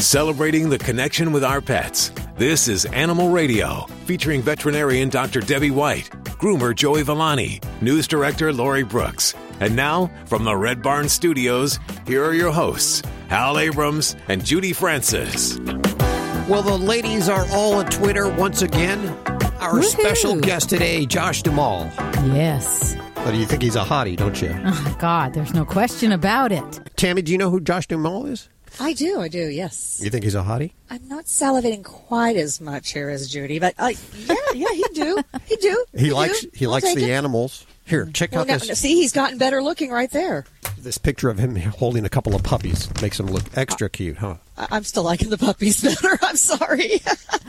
celebrating the connection with our pets. This is Animal Radio, featuring veterinarian Dr. Debbie White, groomer Joey Villani, news director Lori Brooks. And now, from the Red Barn Studios, here are your hosts, Hal Abrams and Judy Francis. Well, the ladies are all on Twitter once again. Our Woohoo. special guest today, Josh Duhamel. Yes. But you think he's a hottie, don't you? Oh, God, there's no question about it. Tammy, do you know who Josh Duhamel is? I do, I do, yes. You think he's a hottie? I'm not salivating quite as much here as Judy, but uh, yeah, yeah, he do, he do. He likes do. he I'll likes the it. animals. Here, check Well, out now, this see, he's gotten better looking right there. this picture of him holding a couple of puppies. Makes him look extra cute, huh? I- I'm still liking the puppies better. I'm sorry.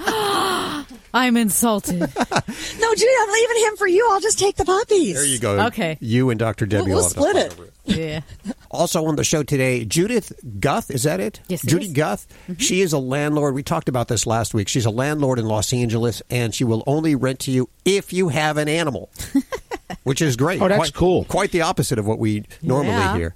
I'm insulted. no, Judy, I'm leaving him for you. I'll just take the puppies. There you go. Okay. You and Dr. Debbie We'll- will we'll split fight it. Over yeah. Also on the show today, Judith Guth, is that it? Yes, it Judy is. Guth. She is a landlord. We talked about this last week. She's a landlord in Los Angeles, and she will only rent to you if you have an animal, which is great. Oh, that's quite, cool. Quite the opposite of what we normally Yeah. hear.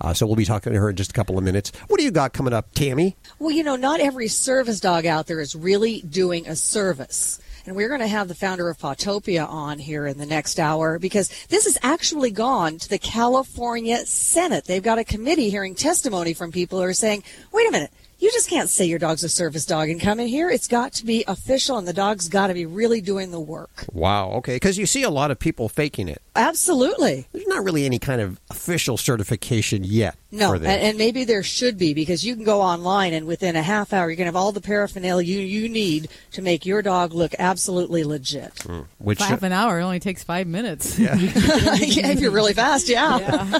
Uh, so we'll be talking to her in just a couple of minutes. What do you got coming up, Tammy? Well, you know, not every service dog out there is really doing a service. And we're going to have the founder of Pawtopia on here in the next hour because this has actually gone to the California Senate. They've got a committee hearing testimony from people who are saying, wait a minute, you just can't say your dog's a service dog and come in here. It's got to be official and the dog's got to be really doing the work. Wow. Okay. Because you see a lot of people faking it. Absolutely. There's not really any kind of official certification yet. No, for and, and maybe there should be because you can go online and within a half hour you can have all the paraphernalia you, you need to make your dog look absolutely legit. Hmm. which Half an hour only takes five minutes. yeah, if you're really fast, yeah.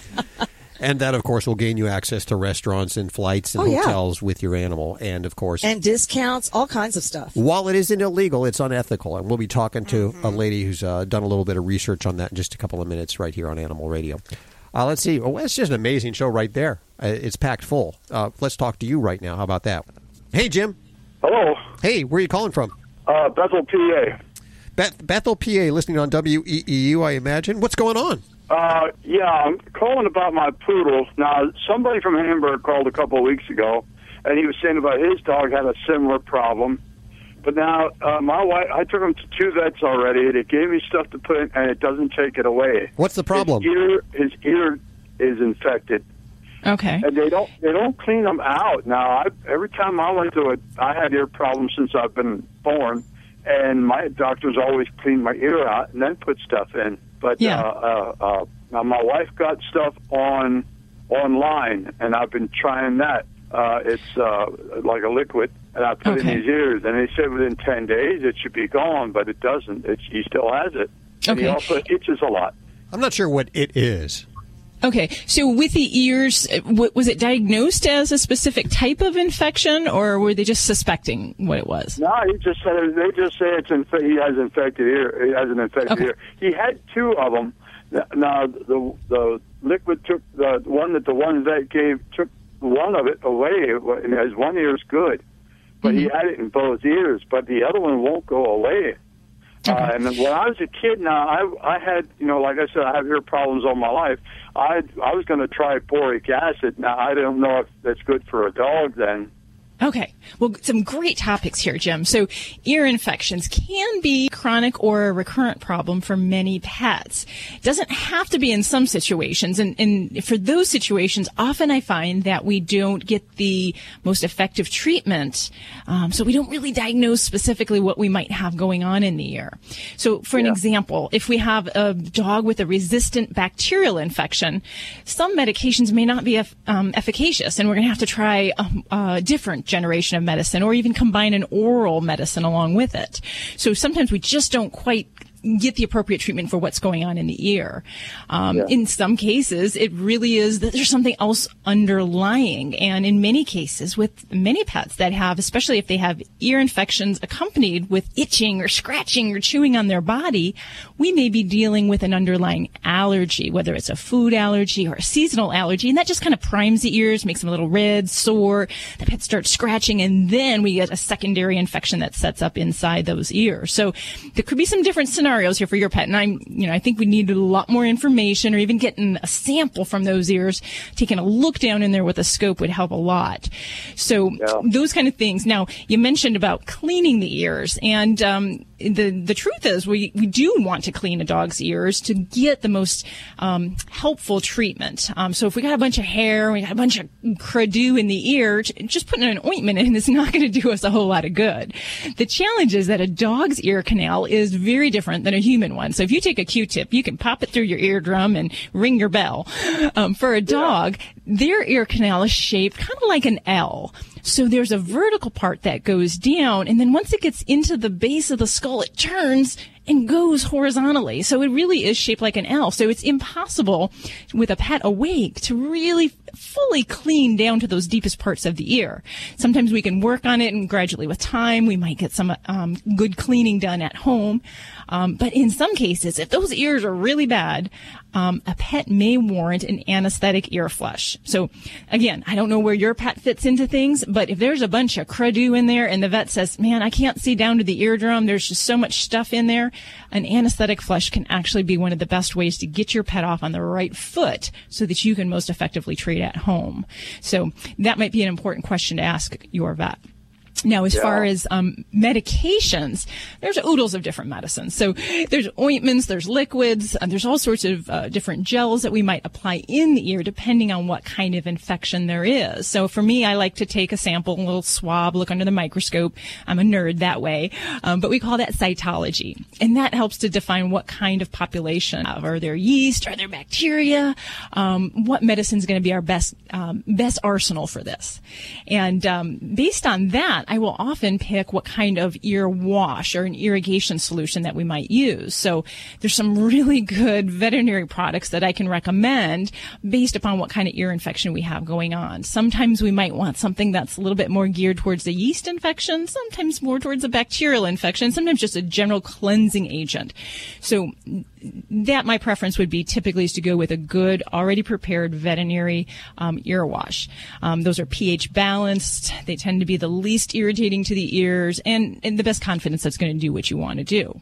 And that, of course, will gain you access to restaurants and flights and Oh, yeah. hotels with your animal. And, of course, And discounts, all kinds of stuff. while it isn't illegal, it's unethical. And we'll be talking to Mm-hmm. a lady who's uh, done a little bit of research on that in just a couple of minutes right here on Animal Radio. Uh, let's see. Oh, it's just an amazing show right there. Uh, it's packed full. Uh, let's talk to you right now. How about that? Hey, Jim. Hello, Hey, where are you calling from? uh, Bethel, PA. Beth- Bethel, PA, listening on WEEU, I imagine. What's going on? Uh, yeah, I'm calling about my poodle. Now, somebody from Hamburg called a couple of weeks ago, and he was saying about his dog had a similar problem. But now, uh, my wife, I took him to two vets already. They gave me stuff to put in, and it doesn't take it away. What's the problem? His ear, his ear is infected, Okay. and they don't they don't clean them out. Now, I, every time I went to it, I had ear problems since I've been born, and my doctors always clean my ear out and then put stuff in. But Yeah. uh, uh, uh, now my wife got stuff on online, and I've been trying that. Uh, it's uh, like a liquid, and I put it Okay. in his ears, and they said within ten days it should be gone, but it doesn't. It's, he still has it. And he also itches a lot. I'm not sure what it is. Okay. So with the ears, uh, was it diagnosed as a specific type of infection, or were they just suspecting what it was? No, he just said they just say it's inf- he has infected ear. He has an infected Okay. ear. He had two of them. Now the the liquid took the one that the one vet gave took one of it away, and his one ear is good, but he had it in both ears. But the other one won't go away. Uh, and when I was a kid, now I I had you know like I said I have ear problems all my life. I I was going to try boric acid. Now I don't know if that's good for a dog then. Okay. Well, some great topics here, Jim. So, ear infections can be chronic or a recurrent problem for many pets. It doesn't have to be in some situations. And, and for those situations, often I find that we don't get the most effective treatment. Um, so we don't really diagnose specifically what we might have going on in the ear. So, for an example, if we have a dog with a resistant bacterial infection, some medications may not be um, efficacious, and we're going to have to try a, a different generation of medicine or even combine an oral medicine along with it. So sometimes we just don't quite get the appropriate treatment for what's going on in the ear. Um, In some cases, it really is that there's something else underlying. And in many cases, with many pets that have, especially if they have ear infections accompanied with itching or scratching or chewing on their body, we may be dealing with an underlying allergy, whether it's a food allergy or a seasonal allergy. And that just kind of primes the ears, makes them a little red, sore. The pet starts scratching, and then we get a secondary infection that sets up inside those ears. So there could be some different scenarios scenarios here for your pet, and I'm, you know, I think we need a lot more information, or even getting a sample from those ears, taking a look down in there with a scope would help a lot. So Yeah. those kind of things. Now, you mentioned about cleaning the ears, and um, the the truth is, we we do want to clean a dog's ears to get the most um, helpful treatment. Um, so if we got a bunch of hair, we got a bunch of crado in the ear, just putting an ointment in is not going to do us a whole lot of good. The challenge is that a dog's ear canal is very different than a human one. So if you take a Q-tip, you can pop it through your eardrum and ring your bell. Um, for a dog, their ear canal is shaped kind of like an L. So there's a vertical part that goes down, and then once it gets into the base of the skull, it turns and goes horizontally. So it really is shaped like an L. So it's impossible with a pet awake to really fully clean down to those deepest parts of the ear. Sometimes we can work on it and gradually with time we might get some um, good cleaning done at home. Um, but in some cases, if those ears are really bad, um, a pet may warrant an anesthetic ear flush. So again, I don't know where your pet fits into things, but if there's a bunch of crado in there and the vet says, man, I can't see down to the eardrum, there's just so much stuff in there, an anesthetic flush can actually be one of the best ways to get your pet off on the right foot so that you can most effectively treat at home. So that might be an important question to ask your vet. Now, as Yeah. far as um, medications, there's oodles of different medicines. So there's ointments, there's liquids, and there's all sorts of uh, different gels that we might apply in the ear depending on what kind of infection there is. So for me, I like to take a sample, a little swab, look under the microscope. I'm a nerd that way, um, but we call that cytology, and that helps to define what kind of population. Are there yeast? Are there bacteria? Um, what medicine is going to be our best um, best arsenal for this? And um, based on that, I will often pick what kind of ear wash or an irrigation solution that we might use. So there's some really good veterinary products that I can recommend based upon what kind of ear infection we have going on. Sometimes we might want something that's a little bit more geared towards a yeast infection, sometimes more towards a bacterial infection, sometimes just a general cleansing agent. So that my preference would be typically is to go with a good, already prepared veterinary um, ear wash. Um, those are pH balanced. They tend to be the least irritating to the ears and, and the best confidence that's going to do what you want to do.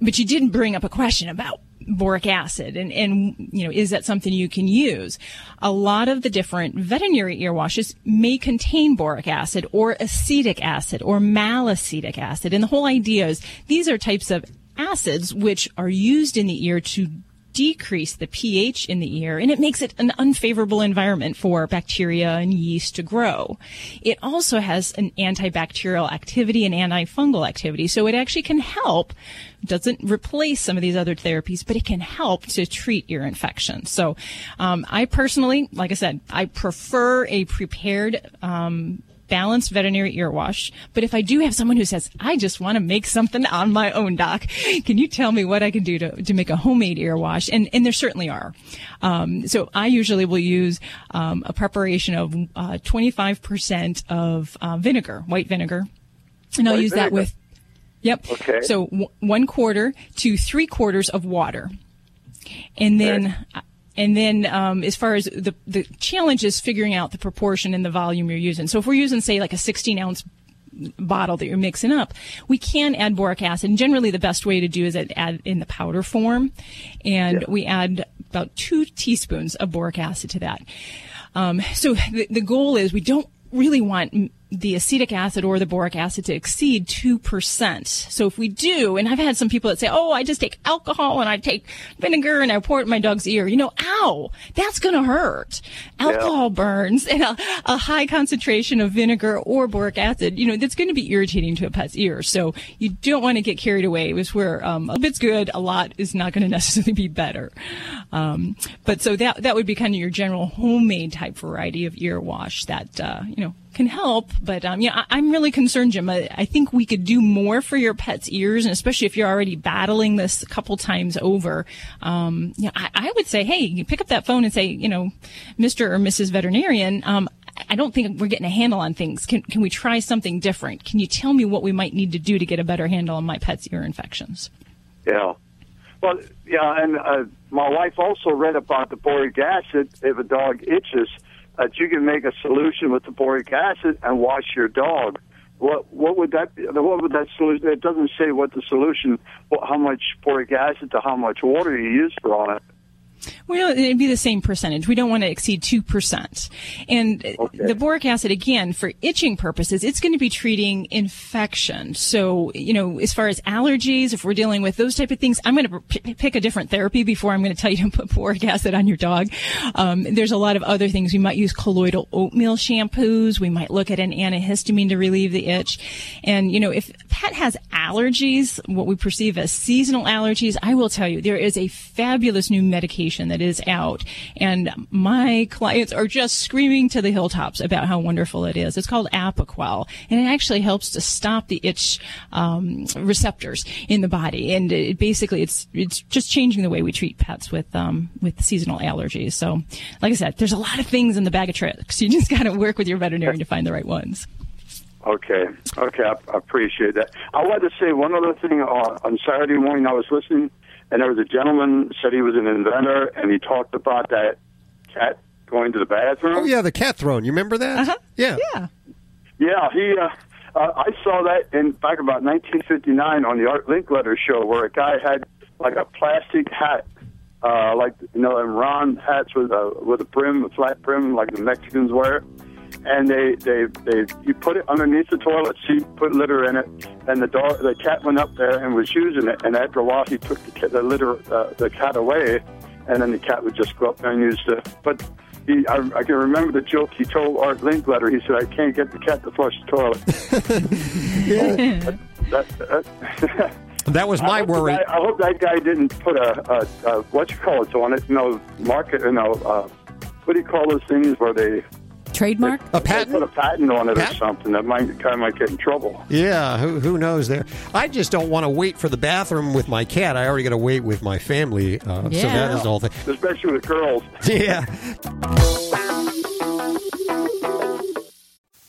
But you didn't bring up a question about boric acid and, and, you know, is that something you can use? A lot of the different veterinary ear washes may contain boric acid or acetic acid or malacetic acid. And the whole idea is these are types of acids which are used in the ear to decrease the pH in the ear and it makes it an unfavorable environment for bacteria and yeast to grow. It also has an antibacterial activity and antifungal activity. So it actually can help, doesn't replace some of these other therapies, but it can help to treat ear infections. So um, I personally, like I said, I prefer a prepared um, balanced veterinary ear wash. But if I do have someone who says, I just want to make something on my own, doc, can you tell me what I can do to, to make a homemade ear wash? And, and there certainly are. Um, so I usually will use um, a preparation of uh, 25% of uh, vinegar, white vinegar. And I'll White use that with, yep. Okay. So w- one quarter to three quarters of water. And then, and then, um, as far as the, the challenge is figuring out the proportion and the volume you're using. So if we're using, say, like a 16 ounce bottle that you're mixing up, we can add boric acid. And generally, the best way to do is add- add in the powder form, and Yeah. we add about two teaspoons of boric acid to that. Um, so the, the goal is we don't really want the acetic acid or the boric acid to exceed 2%. So if we do, and I've had some people that say, oh, I just take alcohol and I take vinegar and I pour it in my dog's ear, you know, ow, that's going to hurt. Alcohol burns and a, a high concentration of vinegar or boric acid, you know, that's going to be irritating to a pet's ear. So you don't want to get carried away with where um, a bit's good, a lot is not going to necessarily be better. Um, but so that that would be kind of your general homemade type variety of ear wash that uh, you know can help. But um, yeah, I, I'm really concerned, Jim. I, I think we could do more for your pet's ears, and especially if you're already battling this a couple times over. Um, yeah, I, I would say, hey, you pick up that phone and say, you know, Mr. or Mrs. Veterinarian. Um, I don't think we're getting a handle on things. Can can we try something different? Can you tell me what we might need to do to get a better handle on my pet's ear infections? Yeah. Well, yeah, and uh, my wife also read about the boric acid. If a dog itches, that you can make a solution with the boric acid and wash your dog. what what would that be? What would that solution? It doesn't say what the solution, what, how much boric acid to how much water you use for on it. Well, it'd be the same percentage. We don't want to exceed 2%. And Okay. the boric acid, again, for itching purposes, it's going to be treating infection. So, you know, as far as allergies, if we're dealing with those type of things, I'm going to p- pick a different therapy before I'm going to tell you to put boric acid on your dog. Um, there's a lot of other things. We might use colloidal oatmeal shampoos. We might look at an antihistamine to relieve the itch. And, you know, if pet has allergies, what we perceive as seasonal allergies, I will tell you, there is a fabulous new medication that is out. And my clients are just screaming to the hilltops about how wonderful it is. It's called Apoquel, and it actually helps to stop the itch um, receptors in the body. And it basically, it's it's just changing the way we treat pets with um, with seasonal allergies. So, like I said, there's a lot of things in the bag of tricks. You just got to work with your veterinarian to find the right ones. Okay, okay, I, I appreciate that. I wanted to say one other thing. Uh, on Saturday morning, I was listening, and there was a gentleman said he was an inventor, and he talked about that cat going to the bathroom. Oh yeah, the cat throne. You remember that? Uh-huh. Yeah. Yeah. Yeah, he. Uh, uh, I saw that in back about 1959 on the Art Linkletter show, where a guy had like a plastic hat, uh, like you know, them round hats with a with a brim, a flat brim, like the Mexicans wear. And they they they you put it underneath the toilet seat, put litter in it, and the dog the cat went up there and was using it. And after a while, he took the, cat, the litter uh, the cat away, and then the cat would just go up there and use the but. He, I, I can remember the joke he told Art Linkletter. He said, "I can't get the cat to flush the toilet." that, that, That was my hope the worry. guy- I hope that guy didn't put a, a, a what you call it on it. You know, market. You know, uh, what do you call those things where they Trademark? A they patent? put a patent on it Patent? or something that might guy might get in trouble. Yeah, who, who knows there? I just don't want to wait for the bathroom with my cat. I already got to wait with my family. Uh, So that is the whole thing. Especially with girls. Yeah.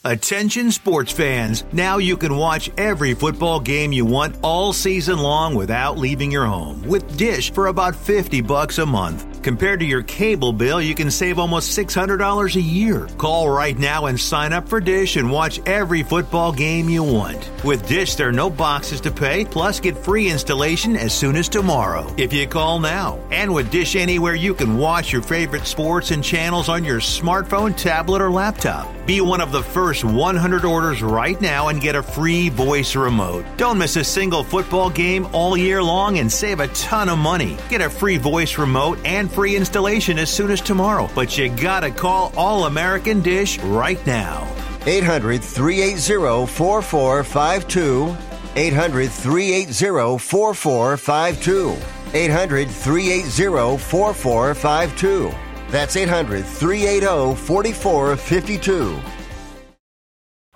Attention sports fans. Now you can watch every football game you want all season long without leaving your home with Dish for about 50 bucks a month. Compared to your cable bill, you can save almost $600 a year. Call right now and sign up for Dish and watch every football game you want. With Dish, there are no boxes to pay, plus get free installation as soon as tomorrow if you call now. And with Dish Anywhere, you can watch your favorite sports and channels on your smartphone, tablet, or laptop. Be one of the first 100 orders right now and get a free voice remote. Don't miss a single football game all year long and save a ton of money. Get a free voice remote and free installation as soon as tomorrow. But you gotta call All American Dish right now. 800 380 4452. 800 380 4452. 800 380 4452. That's 800 380 4452.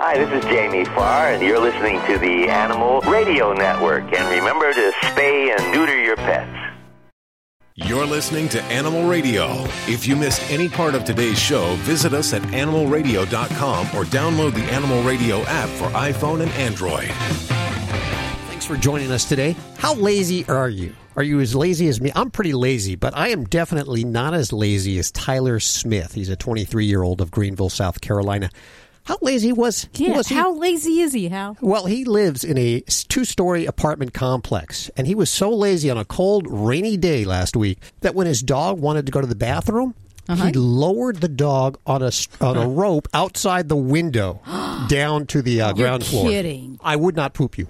Hi, this is Jamie Farr, and you're listening to the Animal Radio Network. And remember to spay and neuter your pets. You're listening to Animal Radio. If you missed any part of today's show, visit us at animalradio.com or download the Animal Radio app for iPhone and Android. Thanks for joining us today. How lazy are you? Are you as lazy as me? I'm pretty lazy, but I am definitely not as lazy as Tyler Smith. He's a 23 year old of Greenville, South Carolina. How lazy was, Yeah, was he? how lazy is he, Hal? Well, he lives in a two story apartment complex, and he was so lazy on a cold, rainy day last week that when his dog wanted to go to the bathroom, he lowered the dog on a on a rope outside the window down to the uh, ground floor. kidding. I would not poop you.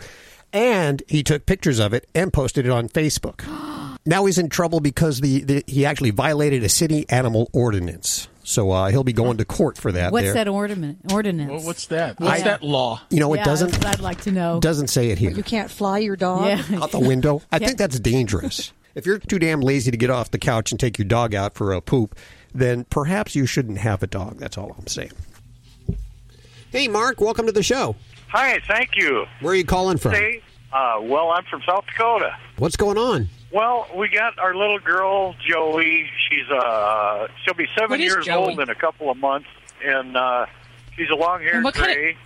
And he took pictures of it and posted it on Facebook. now he's in trouble because the, the he actually violated a city animal ordinance. So uh, he'll be going to court for that. What's there. that ordinance? ordinance? Well, what's that? What's Yeah. that law? You know, it yeah, doesn't I'd like to know. doesn't say it here. You can't fly your dog. yeah. out the window. I think that's dangerous. If you're too damn lazy to get off the couch and take your dog out for a poop, then perhaps you shouldn't have a dog. That's all I'm saying. Hey, Mark, welcome to the show. Hi, thank you. Where are you calling from? Hey, uh, well, I'm from South Dakota. What's going on? Well, we got our little girl Joey. She's uh, she'll be seven years Joey? old in a couple of months, and uh, she's a long-haired And what kind of- gray.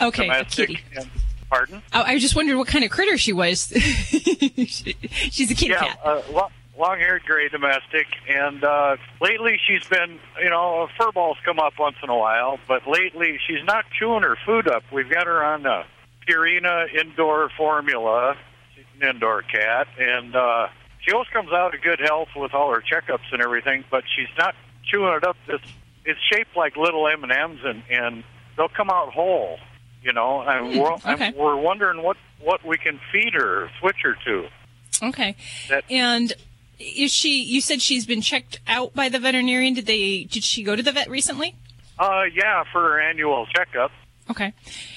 Okay, a domestic. kitty. And, pardon? Oh, I just wondered what kind of critter she was. she's a kitty yeah. cat. Uh, well, long-haired gray domestic, and uh, lately she's been, you know, fur balls come up once in a while, but lately she's not chewing her food up. We've got her on the Purina indoor formula. She's an indoor cat, and uh, she always comes out of good health with all her checkups and everything, but she's not chewing it up. It's it's shaped like little M and M's, and and they'll come out whole. You know, and Hmm, we're okay. and we're wondering what what we can feed her, switch her to. Okay. That- and is she? You said she's been checked out by the veterinarian. Did they? Did she go to the vet recently? Uh, yeah, for her annual checkup. Okay.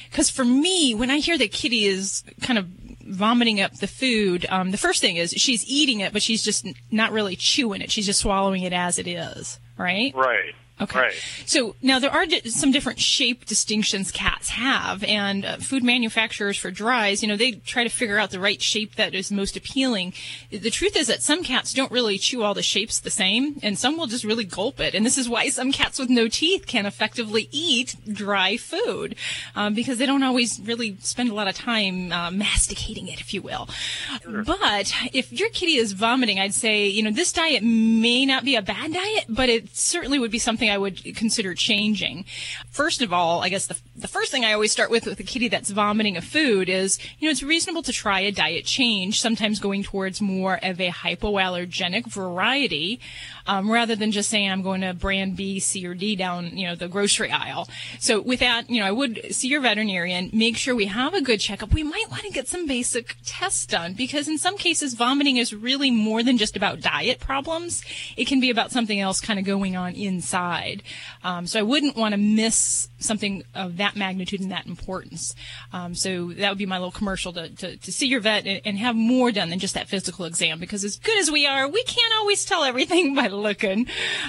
Because for me, when I hear that Kitty is kind of vomiting up the food, um, the first thing is she's eating it, but she's just not really chewing it. She's just swallowing it as it is, right? Right. Okay. Right. So now there are di- some different shape distinctions cats have, and uh, food manufacturers for dries, you know, they try to figure out the right shape that is most appealing. The truth is that some cats don't really chew all the shapes the same, and some will just really gulp it. And this is why some cats with no teeth can effectively eat dry food, um, because they don't always really spend a lot of time uh, masticating it, if you will. But if your kitty is vomiting, I'd say, you know, this diet may not be a bad diet, but it certainly would be something I would consider changing. First of all, I guess the, the first thing I always start with with a kitty that's vomiting a food is, you know, it's reasonable to try a diet change, sometimes going towards more of a hypoallergenic variety, um, rather than just saying I'm going to brand B, C, or D down, you know, the grocery aisle. So with that, you know, I would see your veterinarian, make sure we have a good checkup. We might want to get some basic tests done because in some cases, vomiting is really more than just about diet problems. It can be about something else kind of going on inside. Um, so I wouldn't want to miss something of that magnitude and that importance. Um, so that would be my little commercial to, to, to see your vet and, and have more done than just that physical exam because as good as we are, we can't always tell everything by looking.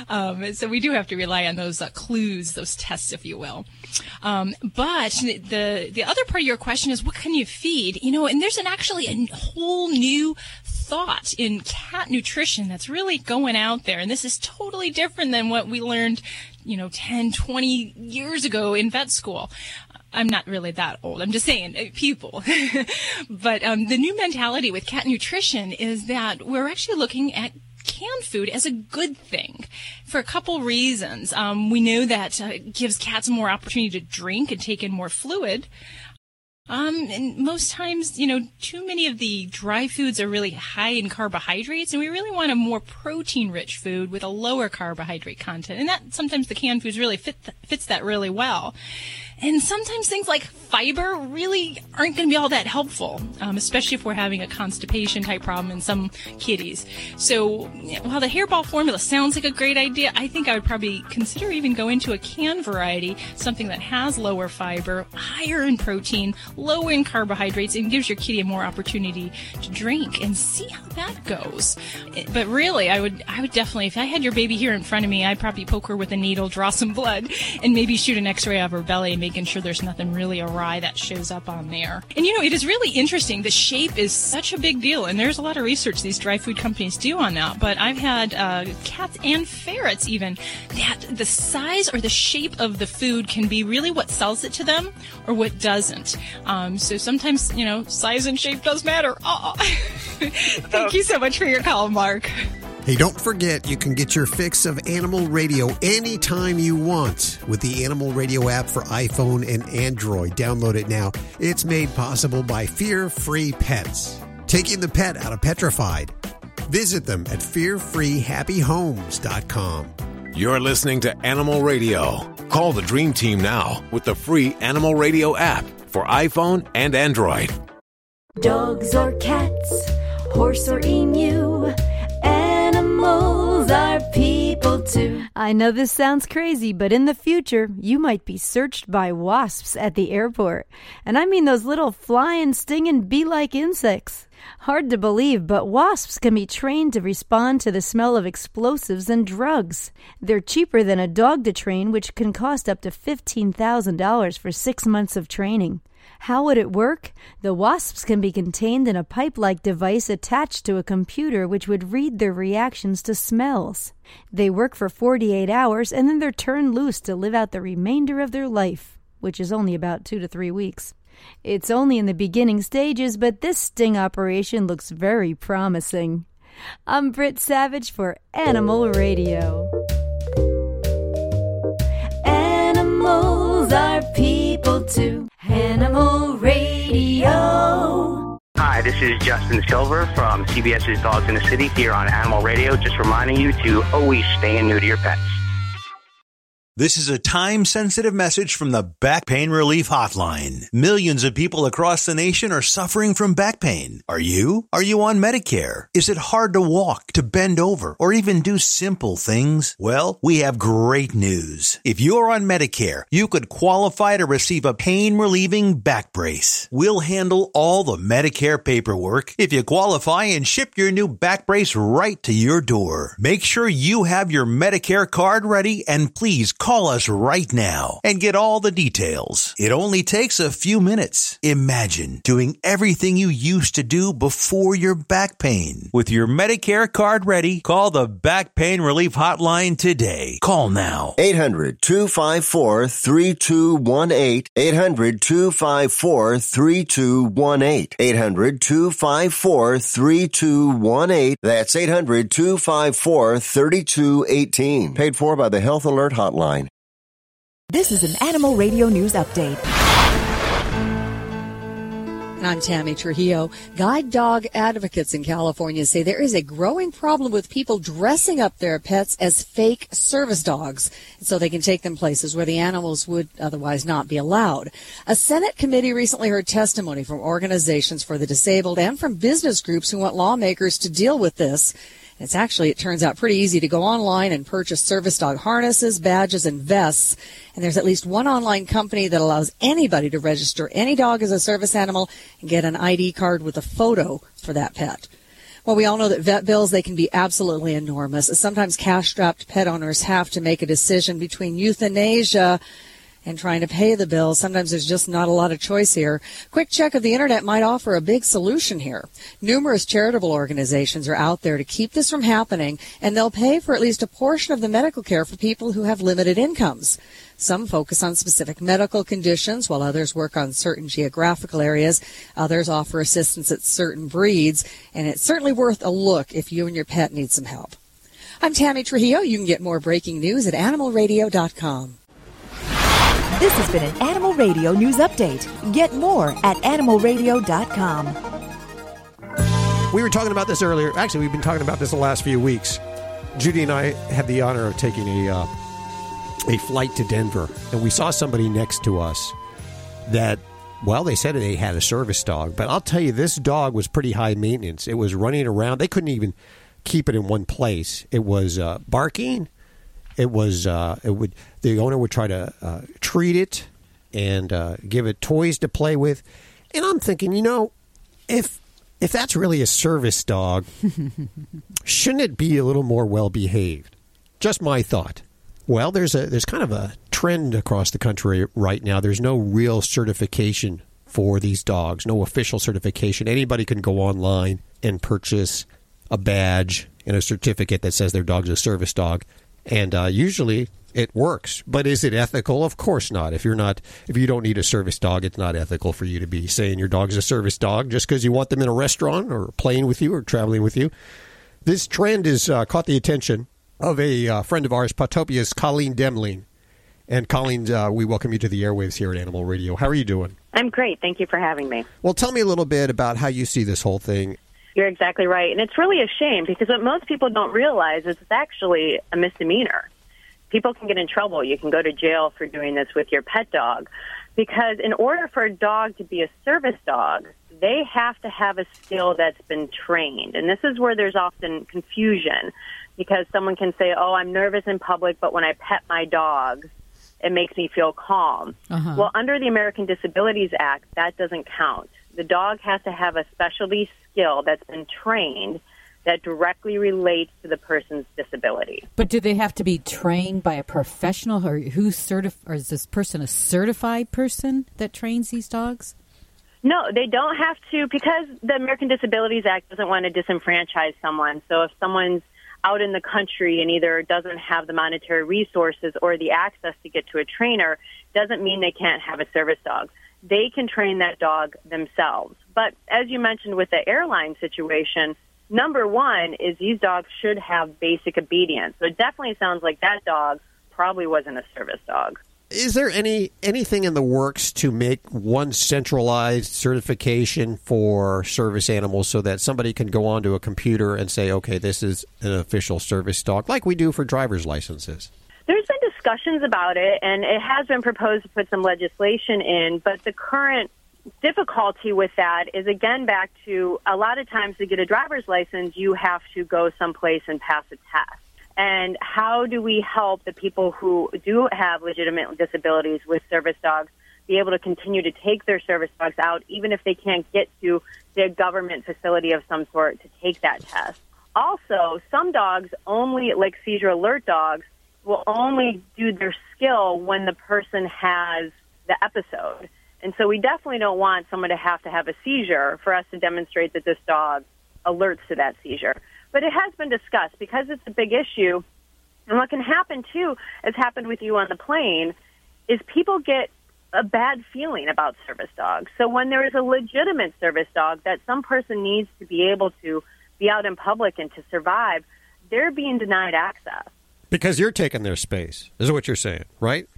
Um, so we do have to rely on those uh, clues, those tests, if you will. Um, but the the other part of your question is what can you feed? You know, and there's an actually a whole new thought in cat nutrition that's really going out there. And this is totally different than what we learned, you know, 10, 20 years ago in vet school. I'm not really that old. I'm just saying, uh, people. but um, the new mentality with cat nutrition is that we're actually looking at canned food as a good thing for a couple reasons. Um, we know that uh, it gives cats more opportunity to drink and take in more fluid. Um, and most times, you know, too many of the dry foods are really high in carbohydrates, and we really want a more protein-rich food with a lower carbohydrate content. And that sometimes the canned foods really fit fits that really well. And sometimes things like fiber really aren't going to be all that helpful, um, especially if we're having a constipation type problem in some kitties. So while the hairball formula sounds like a great idea, I think I would probably consider even going to a canned variety, something that has lower fiber, higher in protein, lower in carbohydrates, and gives your kitty a more opportunity to drink and see how that goes. But really, I would, I would definitely, if I had your baby here in front of me, I'd probably poke her with a needle, draw some blood, and maybe shoot an x-ray of her belly and making sure there's nothing really awry that shows up on there. And you know, it is really interesting. The shape is such a big deal, and there's a lot of research these dry food companies do on that. But I've had uh, cats and ferrets even that the size or the shape of the food can be really what sells it to them or what doesn't. Um, so sometimes, you know, size and shape does matter. Oh. Thank you so much for your call, Mark. Hey, don't forget you can get your fix of animal radio anytime you want with the Animal Radio app for iPhone and Android. Download it now. It's made possible by Fear Free Pets, taking the pet out of petrified. Visit them at fearfreehappyhomes.com. You're listening to Animal Radio. Call the Dream Team now with the free Animal Radio app for iPhone and Android. Dogs or cats, horse or emu, too. I know this sounds crazy, but in the future, you might be searched by wasps at the airport. And I mean those little flying, stinging, bee like insects. Hard to believe, but wasps can be trained to respond to the smell of explosives and drugs. They're cheaper than a dog to train, which can cost up to $15,000 for six months of training. How would it work? The wasps can be contained in a pipe like device attached to a computer which would read their reactions to smells. They work for 48 hours and then they're turned loose to live out the remainder of their life, which is only about two to three weeks. It's only in the beginning stages, but this sting operation looks very promising. I'm Britt Savage for Animal Radio. Animals are people too. Is Justin Silver from CBS's Dogs in the City here on Animal Radio, just reminding you to always stay and to your pets. This is a time sensitive message from the Back Pain Relief Hotline. Millions of people across the nation are suffering from back pain. Are you? Are you on Medicare? Is it hard to walk, to bend over, or even do simple things? Well, we have great news. If you're on Medicare, you could qualify to receive a pain relieving back brace. We'll handle all the Medicare paperwork if you qualify and ship your new back brace right to your door. Make sure you have your Medicare card ready and please call us right now and get all the details. It only takes a few minutes. Imagine doing everything you used to do before your back pain. With your Medicare card ready, call the Back Pain Relief Hotline today. Call now. 800 254 3218. 800 254 3218. 800 254 3218. That's 800 254 3218. Paid for by the Health Alert Hotline. This is an Animal Radio News Update. I'm Tammy Trujillo. Guide dog advocates in California say there is a growing problem with people dressing up their pets as fake service dogs so they can take them places where the animals would otherwise not be allowed. A Senate committee recently heard testimony from organizations for the disabled and from business groups who want lawmakers to deal with this. It's actually, it turns out, pretty easy to go online and purchase service dog harnesses, badges, and vests. And there's at least one online company that allows anybody to register any dog as a service animal and get an ID card with a photo for that pet. Well, we all know that vet bills, they can be absolutely enormous. Sometimes cash-strapped pet owners have to make a decision between euthanasia and trying to pay the bill. Sometimes there's just not a lot of choice here. Quick check of the internet might offer a big solution here. Numerous charitable organizations are out there to keep this from happening, and they'll pay for at least a portion of the medical care for people who have limited incomes. Some focus on specific medical conditions, while others work on certain geographical areas. Others offer assistance at certain breeds, and it's certainly worth a look if you and your pet need some help. I'm Tammy Trujillo. You can get more breaking news at animalradio.com. This has been an Animal Radio News Update. Get more at animalradio.com. We were talking about this earlier. Actually, we've been talking about this the last few weeks. Judy and I had the honor of taking a uh, a flight to Denver, and we saw somebody next to us that, well, they said they had a service dog, but I'll tell you, this dog was pretty high maintenance. It was running around. They couldn't even keep it in one place. It was uh, barking. It was uh, it would the owner would try to uh, treat it and uh, give it toys to play with, and I'm thinking, you know, if if that's really a service dog, shouldn't it be a little more well behaved? Just my thought. Well, there's a there's kind of a trend across the country right now. There's no real certification for these dogs, no official certification. Anybody can go online and purchase a badge and a certificate that says their dog's a service dog, and uh, usually it works. But is it ethical? Of course not. If you're not, if you don't need a service dog, it's not ethical for you to be saying your dog's a service dog just because you want them in a restaurant or playing with you or traveling with you. This trend has uh, caught the attention of a uh, friend of ours, Pawtopia's Colleen Demling. And Colleen, uh, we welcome you to the airwaves here at Animal Radio. How are you doing? I'm great. Thank you for having me. Well, tell me a little bit about how you see this whole thing. You're exactly right. And it's really a shame because what most people don't realize is it's actually a misdemeanor. People can get in trouble. You can go to jail for doing this with your pet dog. Because in order for a dog to be a service dog, they have to have a skill that's been trained. And this is where there's often confusion because someone can say, Oh, I'm nervous in public, but when I pet my dog, it makes me feel calm. Uh-huh. Well, under the American Disabilities Act, that doesn't count. The dog has to have a specialty skill that's been trained that directly relates to the person's disability. But do they have to be trained by a professional, or who's certif- or is this person a certified person that trains these dogs? No, they don't have to because the American Disabilities Act doesn't want to disenfranchise someone. So if someone's out in the country and either doesn't have the monetary resources or the access to get to a trainer, doesn't mean they can't have a service dog. They can train that dog themselves. But as you mentioned with the airline situation, Number one is these dogs should have basic obedience. So it definitely sounds like that dog probably wasn't a service dog. Is there any anything in the works to make one centralized certification for service animals so that somebody can go onto a computer and say, okay, this is an official service dog, like we do for driver's licenses? Discussions about it, and it has been proposed to put some legislation in, but the current difficulty with that is again back to a lot of times to get a driver's license, you have to go someplace and pass a test and how do we help the people who do have legitimate disabilities with service dogs be able to continue to take their service dogs out even if they can't get to the government facility of some sort to take that test. Also, some dogs only, like seizure alert dogs, will only do their skill when the person has the episode. And so we definitely don't want someone to have to have a seizure for us to demonstrate that this dog alerts to that seizure. But it has been discussed because it's a big issue. And what can happen too, as happened with you on the plane, is people get a bad feeling about service dogs. So when there is a legitimate service dog that some person needs to be able to be out in public and to survive, they're being denied access. Because you're taking their space, is that what you're saying, right?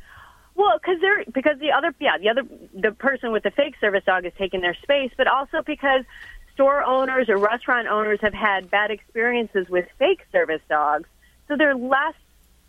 Well, because they're because the other yeah the other the person with the fake service dog is taking their space, but also because store owners or restaurant owners have had bad experiences with fake service dogs, so they're less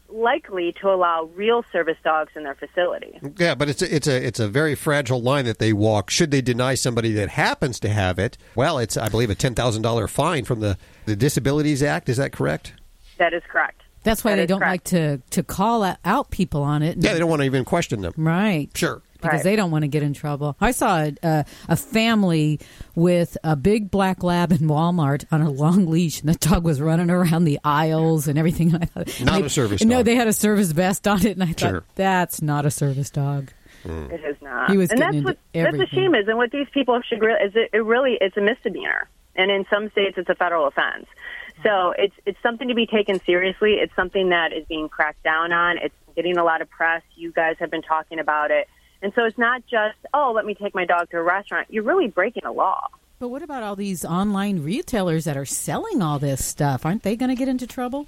likely to allow real service dogs in their facility. Yeah, but it's a, it's a it's a very fragile line that they walk. Should they deny somebody that happens to have it? Well, it's I believe a ten thousand dollar fine from the the Disabilities Act. Is that correct? That is correct. That's why That they don't correct. like to to call out people on it. Yeah, they don't want to even question them. Right. Sure. Because Right. they don't want to get in trouble. I saw a, a, a family with a big black lab in Walmart on a long leash, and the dog was running around the aisles and everything. And I thought, Not they- a service No, they had a service vest on it, and I thought Sure. that's not a service dog. Mm. It is not. He was and getting that's what into that's a everything. shame is, and what these people should real is it, it really it's a misdemeanor, and in some states it's a federal offense. So it's it's something to be taken seriously. It's something that is being cracked down on. It's getting a lot of press. You guys have been talking about it, and so it's not just oh let me take my dog to a restaurant. You're really breaking a law. But what about all these online retailers that are selling all this stuff? Aren't they going to get into trouble?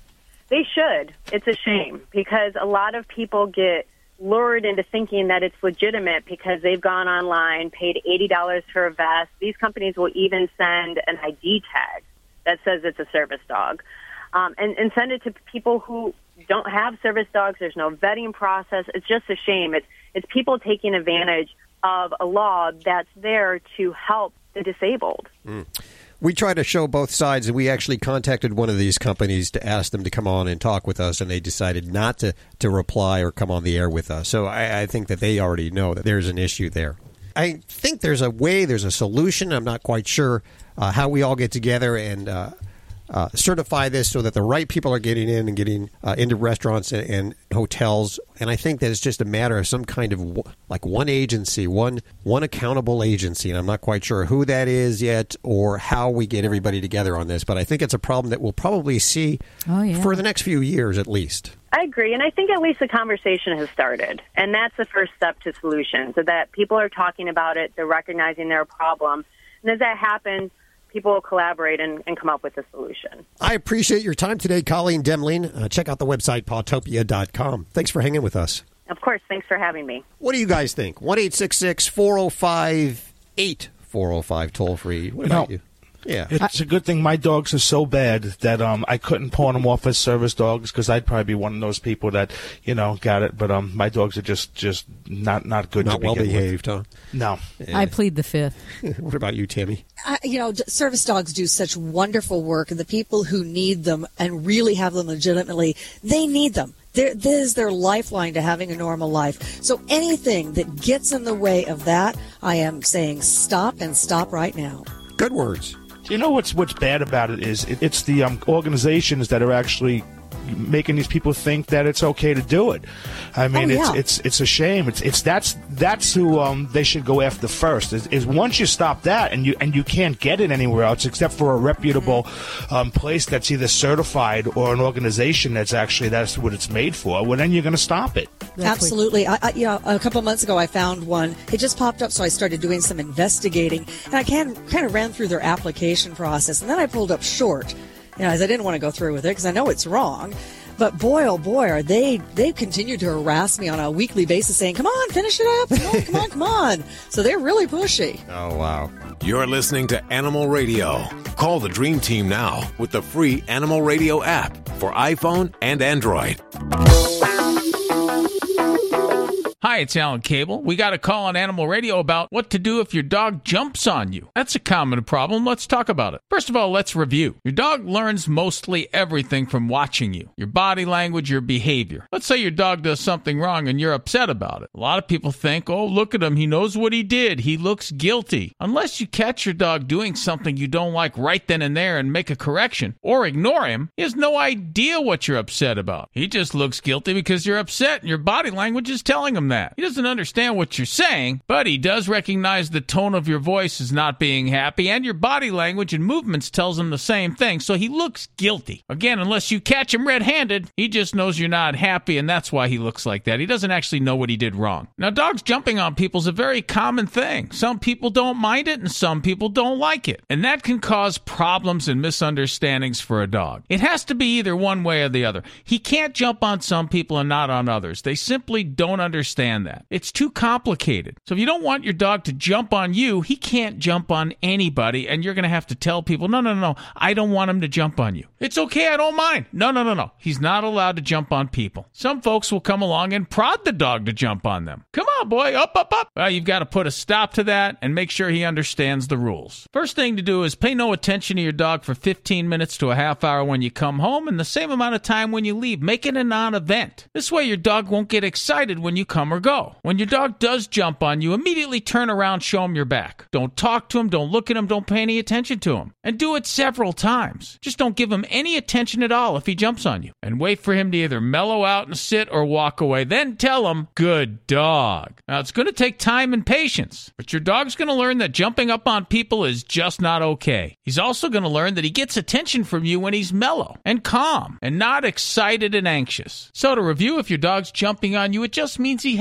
They should. It's a shame because a lot of people get lured into thinking that it's legitimate because they've gone online, paid $80 for a vest. These companies will even send an ID tag that says it's a service dog um, and, and send it to people who don't have service dogs. There's no vetting process. It's just a shame. It's, it's people taking advantage of a law that's there to help the disabled. We try to show both sides, and we actually contacted one of these companies to ask them to come on and talk with us, and they decided not to, to reply or come on the air with us. So I, I think that they already know that there's an issue there. I think there's a way, there's a solution. I'm not quite sure uh, how we all get together and uh, certify this so that the right people are getting in and getting uh, into restaurants and, and hotels. And I think that it's just a matter of some kind of w- like one agency, one one accountable agency. And I'm not quite sure who that is yet or how we get everybody together on this. But I think it's a problem that we'll probably see Oh, yeah. for the next few years at least. I agree, and I think at least the conversation has started, and that's the first step to solution. So that people are talking about it, they're recognizing their problem, and as that happens, people will collaborate and, and come up with a solution. I appreciate your time today, Colleen Demling. Uh, check out the website, pawtopia.com. Thanks for hanging with us. Of course, thanks for having me. What do you guys think? 1 405 8405 toll free. What about No. you? Yeah. It's a good thing my dogs are so bad that um, I couldn't pawn them off as service dogs because I'd probably be one of those people that you know got it. But um, my dogs are just just not not good. Not to begin well with. behaved, huh? No. I plead the fifth. what about you, Tammy? I, you know, service dogs do such wonderful work, and the people who need them and really have them legitimately, they need them. They're, this is their lifeline to having a normal life. So anything that gets in the way of that, I am saying stop and stop right now. Good words. You know what's what's bad about it is it, it's the um, organizations that are actually making these people think that it's okay to do it. I mean, Oh, it's yeah. it's it's a shame. It's it's that's that's who um, they should go after first. Is, is once you stop that and you and you can't get it anywhere else except for a reputable um, place that's either certified or an organization that's actually that's what it's made for. Well, then you're going to stop it. Absolutely. I, I, you know, a couple months ago, I found one. It just popped up, so I started doing some investigating, and I can kind of ran through their application process, and then I pulled up short, you know, as I didn't want to go through with it because I know it's wrong. But boy, oh boy, are they they continue to harass me on a weekly basis, saying, "Come on, finish it up! Come on, come on, come on!" So they're really pushy. Oh, wow. You're listening to Animal Radio. Call the Dream Team now with the free Animal Radio app for iPhone and Android. Hi, it's Alan Cable. We got a call on Animal Radio about what to do if your dog jumps on you. That's a common problem. Let's talk about it. First of all, let's review. Your dog learns mostly everything from watching you your body language, your behavior. Let's say your dog does something wrong and you're upset about it. A lot of people think, oh, look at him. He knows what he did. He looks guilty. Unless you catch your dog doing something you don't like right then and there and make a correction or ignore him, he has no idea what you're upset about. He just looks guilty because you're upset and your body language is telling him that. He doesn't understand what you're saying, but he does recognize the tone of your voice is not being happy, and your body language and movements tells him the same thing, so he looks guilty. Again, unless you catch him red handed, he just knows you're not happy, and that's why he looks like that. He doesn't actually know what he did wrong. Now, dogs jumping on people is a very common thing. Some people don't mind it, and some people don't like it. And that can cause problems and misunderstandings for a dog. It has to be either one way or the other. He can't jump on some people and not on others. They simply don't understand that. It's too complicated. So if you don't want your dog to jump on you, he can't jump on anybody, and you're going to have to tell people, no, no, no, no, I don't want him to jump on you. It's okay, I don't mind. No, no, no, no. He's not allowed to jump on people. Some folks will come along and prod the dog to jump on them. Come on, boy, up, up, up. Well, you've got to put a stop to that and make sure he understands the rules. First thing to do is pay no attention to your dog for 15 minutes to a half hour when you come home and the same amount of time when you leave. Make it a non event. This way, your dog won't get excited when you come or go. When your dog does jump on you, immediately turn around, show him your back. Don't talk to him, don't look at him, don't pay any attention to him. And do it several times. Just don't give him any attention at all if he jumps on you. And wait for him to either mellow out and sit or walk away. Then tell him, good dog. Now, it's going to take time and patience, but your dog's going to learn that jumping up on people is just not okay. He's also going to learn that he gets attention from you when he's mellow and calm and not excited and anxious. So, to review, if your dog's jumping on you, it just means he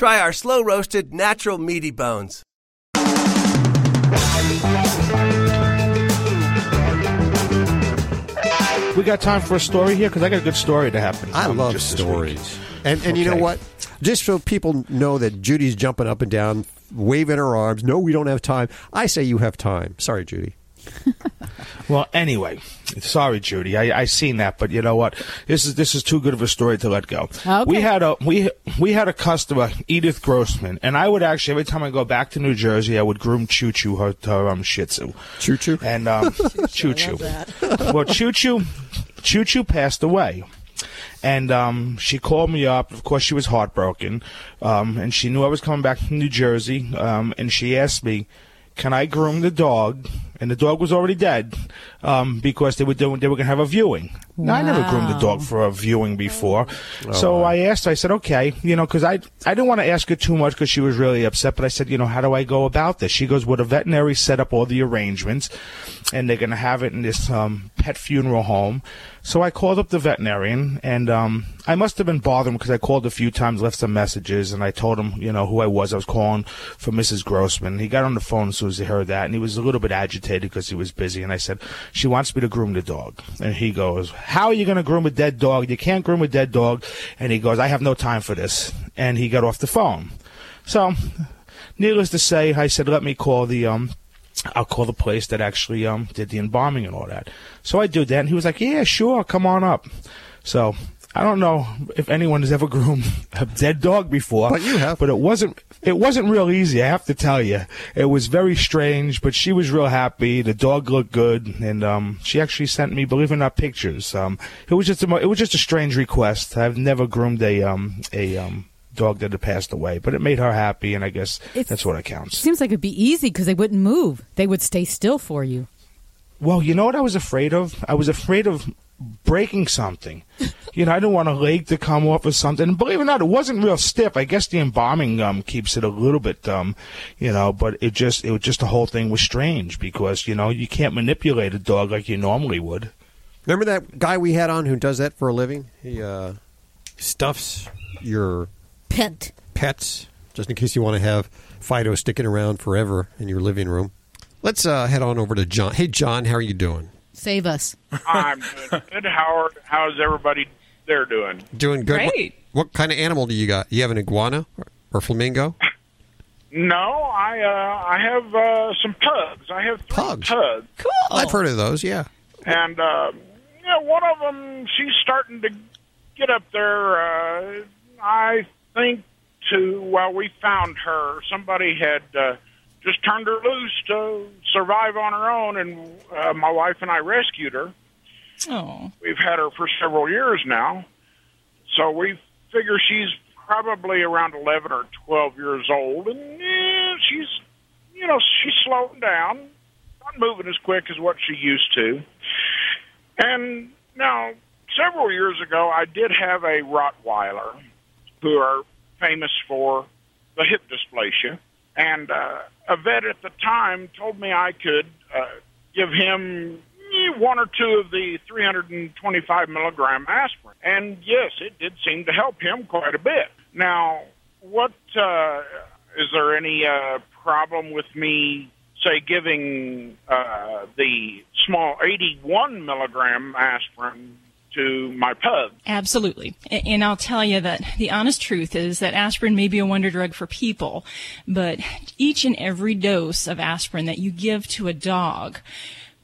Try our slow roasted, natural meaty bones. We got time for a story here because I got a good story to happen. I love just this stories. week. And and you know Okay. what? Just so people know that Judy's jumping up and down, waving her arms. No, we don't have time. I say you have time. Sorry, Judy. Well, anyway, sorry, Judy. I, I seen that, but you know what? This is this is too good of a story to let go. Okay. We had a we we had a customer, Edith Grossman, and I would actually every time I go back to New Jersey, I would groom Choo Choo her, her um Shih Tzu. Choo Choo and um Choo Choo. well, Choo Choo Choo Choo passed away. And um, she called me up. Of course, she was heartbroken, um, and she knew I was coming back from New Jersey. Um, and she asked me, "Can I groom the dog?" And the dog was already dead um, because they were doing they were going to have a viewing. Now, I never groomed the dog for a viewing before, so I asked. her, I said, "Okay, you know," because I I didn't want to ask her too much because she was really upset. But I said, "You know, how do I go about this?" She goes, "Well, the veterinary set up all the arrangements, and they're going to have it in this um, pet funeral home." So I called up the veterinarian, and um, I must have been bothering because I called a few times, left some messages, and I told him, you know, who I was. I was calling for Mrs. Grossman. He got on the phone as soon as he heard that, and he was a little bit agitated because he was busy. And I said, she wants me to groom the dog. And he goes, how are you going to groom a dead dog? You can't groom a dead dog. And he goes, I have no time for this. And he got off the phone. So, needless to say, I said, let me call the um, I'll call the place that actually um did the embalming and all that. So I do that, and he was like, "Yeah, sure, come on up." So I don't know if anyone has ever groomed a dead dog before, But you have. But it wasn't it wasn't real easy. I have to tell you, it was very strange. But she was real happy. The dog looked good, and um she actually sent me, believe it or not, pictures. Um, it was just a it was just a strange request. I've never groomed a um a um dog that had passed away, but it made her happy, and I guess It's- that's what it counts. Seems like it'd be easy because they wouldn't move. They would stay still for you. Well, you know what I was afraid of? I was afraid of breaking something. you know, I didn't want a leg to come off or something. And believe it or not, it wasn't real stiff. I guess the embalming um, keeps it a little bit, um, you know, but it just, it was just the whole thing was strange because, you know, you can't manipulate a dog like you normally would. Remember that guy we had on who does that for a living? He uh, stuffs your pet pets just in case you want to have Fido sticking around forever in your living room. Let's uh, head on over to John. Hey, John, how are you doing? Save us. I'm good. Good, Howard. How's everybody there doing? Doing good. What- Great. What, kind of animal do you got? You have an iguana or, or flamingo? No, I uh, I have uh, some pugs. I have Pugs? pugs. Cool. I've heard of those. Yeah. And uh, yeah, one of them, she's starting to get up there. Uh, I think to well, we found her. Somebody had uh, just turned her loose to survive on her own, and uh, my wife and I rescued her. Oh. We've had her for several years now, so we figure she's probably around eleven or twelve years old, and yeah, she's you know she's slowing down, not moving as quick as what she used to. And now, several years ago, I did have a Rottweiler who are famous for the hip dysplasia. And uh, a vet at the time told me I could uh, give him eh, one or two of the 325 milligram aspirin. And yes, it did seem to help him quite a bit. Now, what uh, is there any uh, problem with me, say, giving uh, the small 81 milligram aspirin to my pug? Absolutely. And I'll tell you that the honest truth is that aspirin may be a wonder drug for people, but each and every dose of aspirin that you give to a dog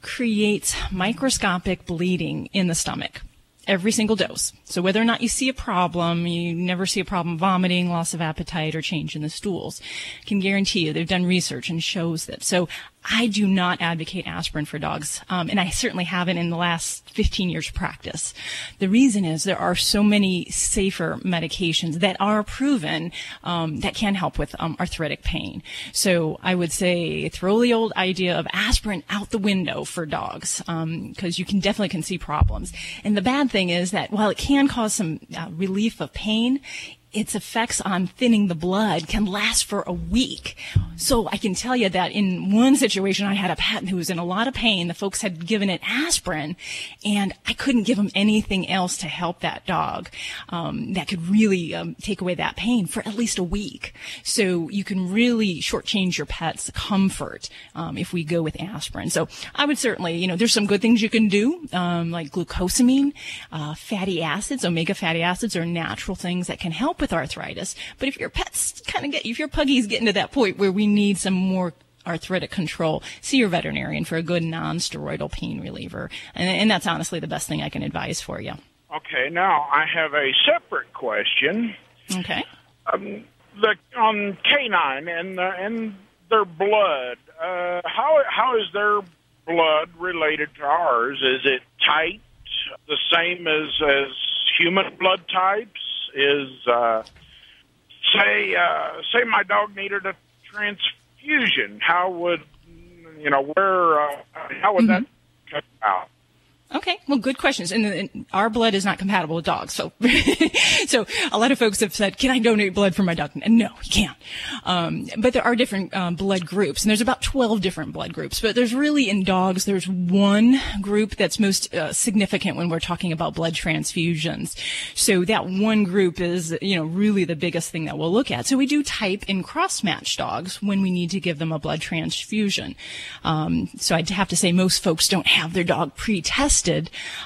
creates microscopic bleeding in the stomach. Every single dose. So whether or not you see a problem, you never see a problem vomiting, loss of appetite, or change in the stools. I can guarantee you they've done research and shows that. So I do not advocate aspirin for dogs, um, and I certainly haven't in the last 15 years of practice. The reason is there are so many safer medications that are proven um, that can help with um, arthritic pain. So I would say throw the old idea of aspirin out the window for dogs because you can definitely can see problems. And the bad thing is that while it can cause some uh, relief of pain, its effects on thinning the blood can last for a week. So I can tell you that in one situation, I had a pet who was in a lot of pain. The folks had given it aspirin, and I couldn't give him anything else to help that dog um, that could really um, take away that pain for at least a week. So you can really shortchange your pet's comfort um, if we go with aspirin. So I would certainly, you know, there's some good things you can do, um, like glucosamine, uh, fatty acids, omega fatty acids are natural things that can help with arthritis. But if your pet's kind of get, if your puggie's getting to that point where we need some more arthritic control, see your veterinarian for a good non-steroidal pain reliever. And, and that's honestly the best thing I can advise for you. Okay, now I have a separate question. Okay. Um, the on canine and and their blood. Uh, how how is their blood related to ours? Is it tight, the same as as human blood types? Is uh, say uh, say my dog needed a transfusion? How would you know where? Uh, how would that come out? Okay, well, good questions. And, and our blood is not compatible with dogs, so so a lot of folks have said, "Can I donate blood for my dog?" And no, you can't. Um, but there are different um, blood groups, and there's about twelve different blood groups. But there's really in dogs, there's one group that's most uh, significant when we're talking about blood transfusions. So that one group is, you know, really the biggest thing that we'll look at. So we do type in cross-match dogs when we need to give them a blood transfusion. Um, so I'd have to say most folks don't have their dog pre-tested,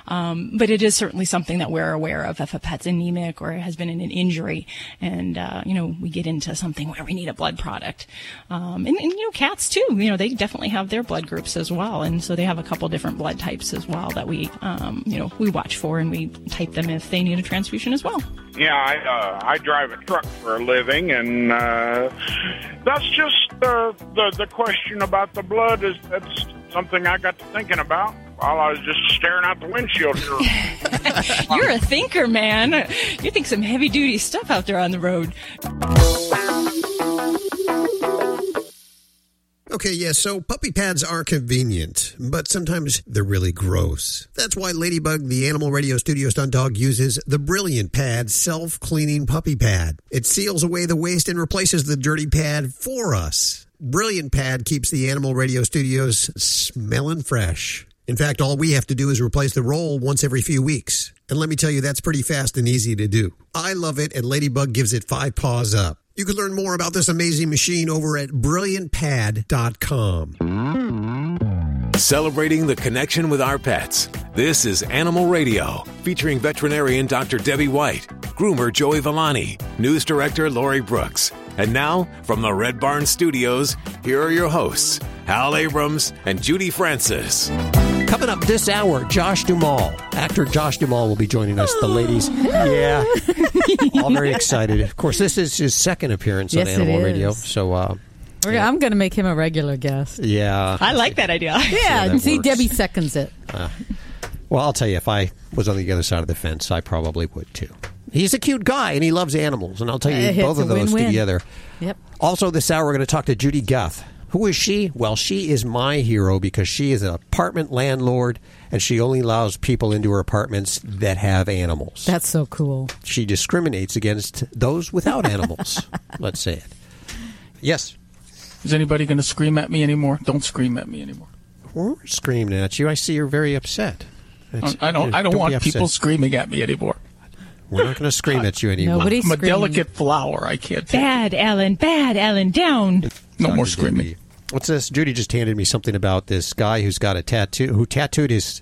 um, but it is certainly something that we're aware of if a pet's anemic or has been in an injury, and uh, you know we get into something where we need a blood product. Um, and, and you know cats too, you know they definitely have their blood groups as well, and so they have a couple different blood types as well that we um, you know we watch for and we type them if they need a transfusion as well. Yeah, I uh, I drive a truck for a living, and uh, that's just the the question about the blood is that's something I got to thinking about while I was just staring out the windshield here You're a thinker, man. You think some heavy duty stuff out there on the road. Okay, yeah, so puppy pads are convenient, but sometimes they're really gross. That's why Ladybug, the Animal Radio Studio stunt dog, uses the Brilliant Pad self cleaning puppy pad. It seals away the waste and replaces the dirty pad for us. Brilliant Pad keeps the Animal Radio Studios smelling fresh. In fact, all we have to do is replace the roll once every few weeks. And let me tell you, that's pretty fast and easy to do. I love it, and Ladybug gives it five paws up. You can learn more about this amazing machine over at brilliantpad.com. Celebrating the connection with our pets. This is Animal Radio, featuring veterinarian Dr. Debbie White, groomer Joey Villani, news director Lori Brooks. And now, from the Red Barn Studios, here are your hosts, Hal Abrams and Judy Francis. Coming up this hour, Josh Duhamel. Actor Josh Duhamel will be joining us. The ladies, yeah, all very excited. Of course, this is his second appearance Yes, on it Animal is. Radio. So, uh, We're, I'm going to make him a regular guest. yeah. I like that idea. Yeah, that see, works. Debbie seconds it. Uh, well, I'll tell you, if I was on the other side of the fence, I probably would too. He's a cute guy and he loves animals, and I'll tell you, Uh, it's both of a those win-win. together. Yep. Also, this hour, we're going to talk to Judy Guth. Who is she? Well, she is my hero because she is an apartment landlord and she only allows people into her apartments that have animals. That's so cool. She discriminates against those without animals. Let's say it. Yes. Is anybody going to scream at me anymore? Don't scream at me anymore. We're screaming at you. I see you're very upset. It's- I don't. I don't be want people screaming at me anymore. We're not going to scream at you anymore. I'm a delicate flower. I can't. Bad, Alan. Bad, Alan. Down. No more screaming. What's this? Judy just handed me something about this guy who's got a tattoo. Who tattooed his?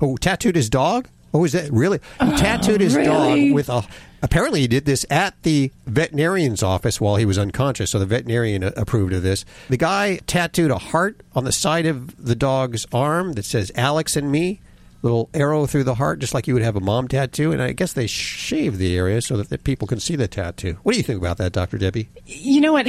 Who tattooed his dog? Oh, is that really? He uh, tattooed his really? dog with a. Apparently, he did this at the veterinarian's office while he was unconscious. So the veterinarian approved of this. The guy tattooed a heart on the side of the dog's arm that says "Alex and me." Little arrow through the heart, just like you would have a mom tattoo. And I guess they shave the area so that the people can see the tattoo. What do you think about that, Doctor Debbie? You know what?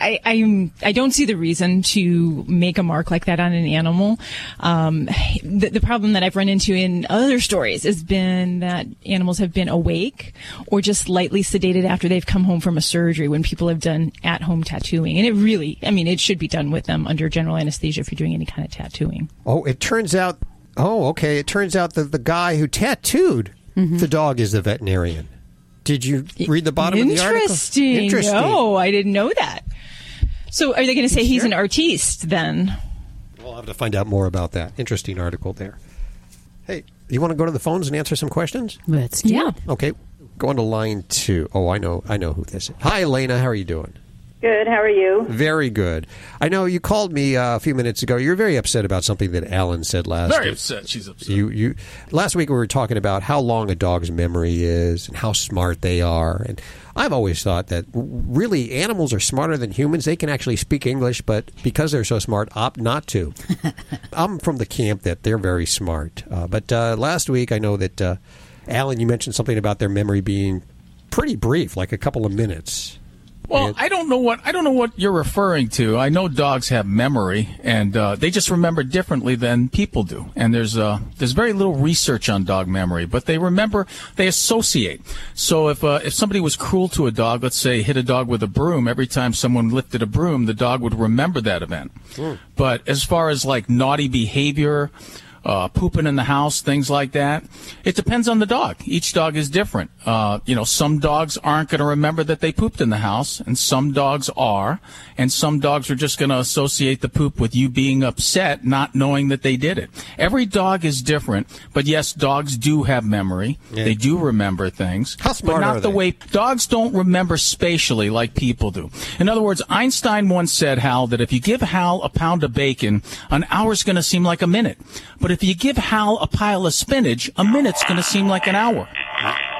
I, I'm I don't see the reason to make a mark like that on an animal. Um, the, the problem that I've run into in other stories has been that animals have been awake or just lightly sedated after they've come home from a surgery when people have done at home tattooing. And it really, I mean, it should be done with them under general anesthesia if you're doing any kind of tattooing. Oh, it turns out. Oh, okay. It turns out that the guy who tattooed Mm-hmm. the dog is the veterinarian. Did you read the bottom of the article? Interesting. Interesting. No, I didn't know that. So are they going to say he's an artiste then? We'll have to find out more about that. Interesting article there. Hey, you want to go to the phones and answer some questions? Let's do Yeah. it. Okay, go on to line two. Oh, I know. I know who this is. Hi, Elena. How are you doing? Good. How are you? Very good. I know you called me uh, a few minutes ago. You're very upset about something that Alan said last Very week. upset. She's upset. You, you. Last week we were talking about how long a dog's memory is and how smart they are. And I've always thought that really animals are smarter than humans. They can actually speak English, but because they're so smart, opt not to. I'm from the camp that they're very smart. Uh, but uh, last week I know that uh, Alan, you mentioned something about their memory being pretty brief, like a couple of minutes. Well, I don't know what I don't know what you're referring to. I know dogs have memory, and uh, they just remember differently than people do. And there's uh, there's very little research on dog memory, but they remember, they associate. So if uh, if somebody was cruel to a dog, let's say hit a dog with a broom, every time someone lifted a broom, the dog would remember that event. But as far as like naughty behavior, uh, pooping in the house, things like that. It depends on the dog. Each dog is different. Uh, you know, some dogs aren't going to remember that they pooped in the house, and some dogs are, and some dogs are just going to associate the poop with you being upset, not knowing that they did it. Every dog is different, but yes, dogs do have memory. Yeah. They do remember things. How smart but not are the they? way dogs don't remember spatially like people do. In other words, Einstein once said, Hal, that if you give Hal a pound of bacon, an hour's going to seem like a minute. But if you give Hal a pile of spinach, a minute's going to seem like an hour.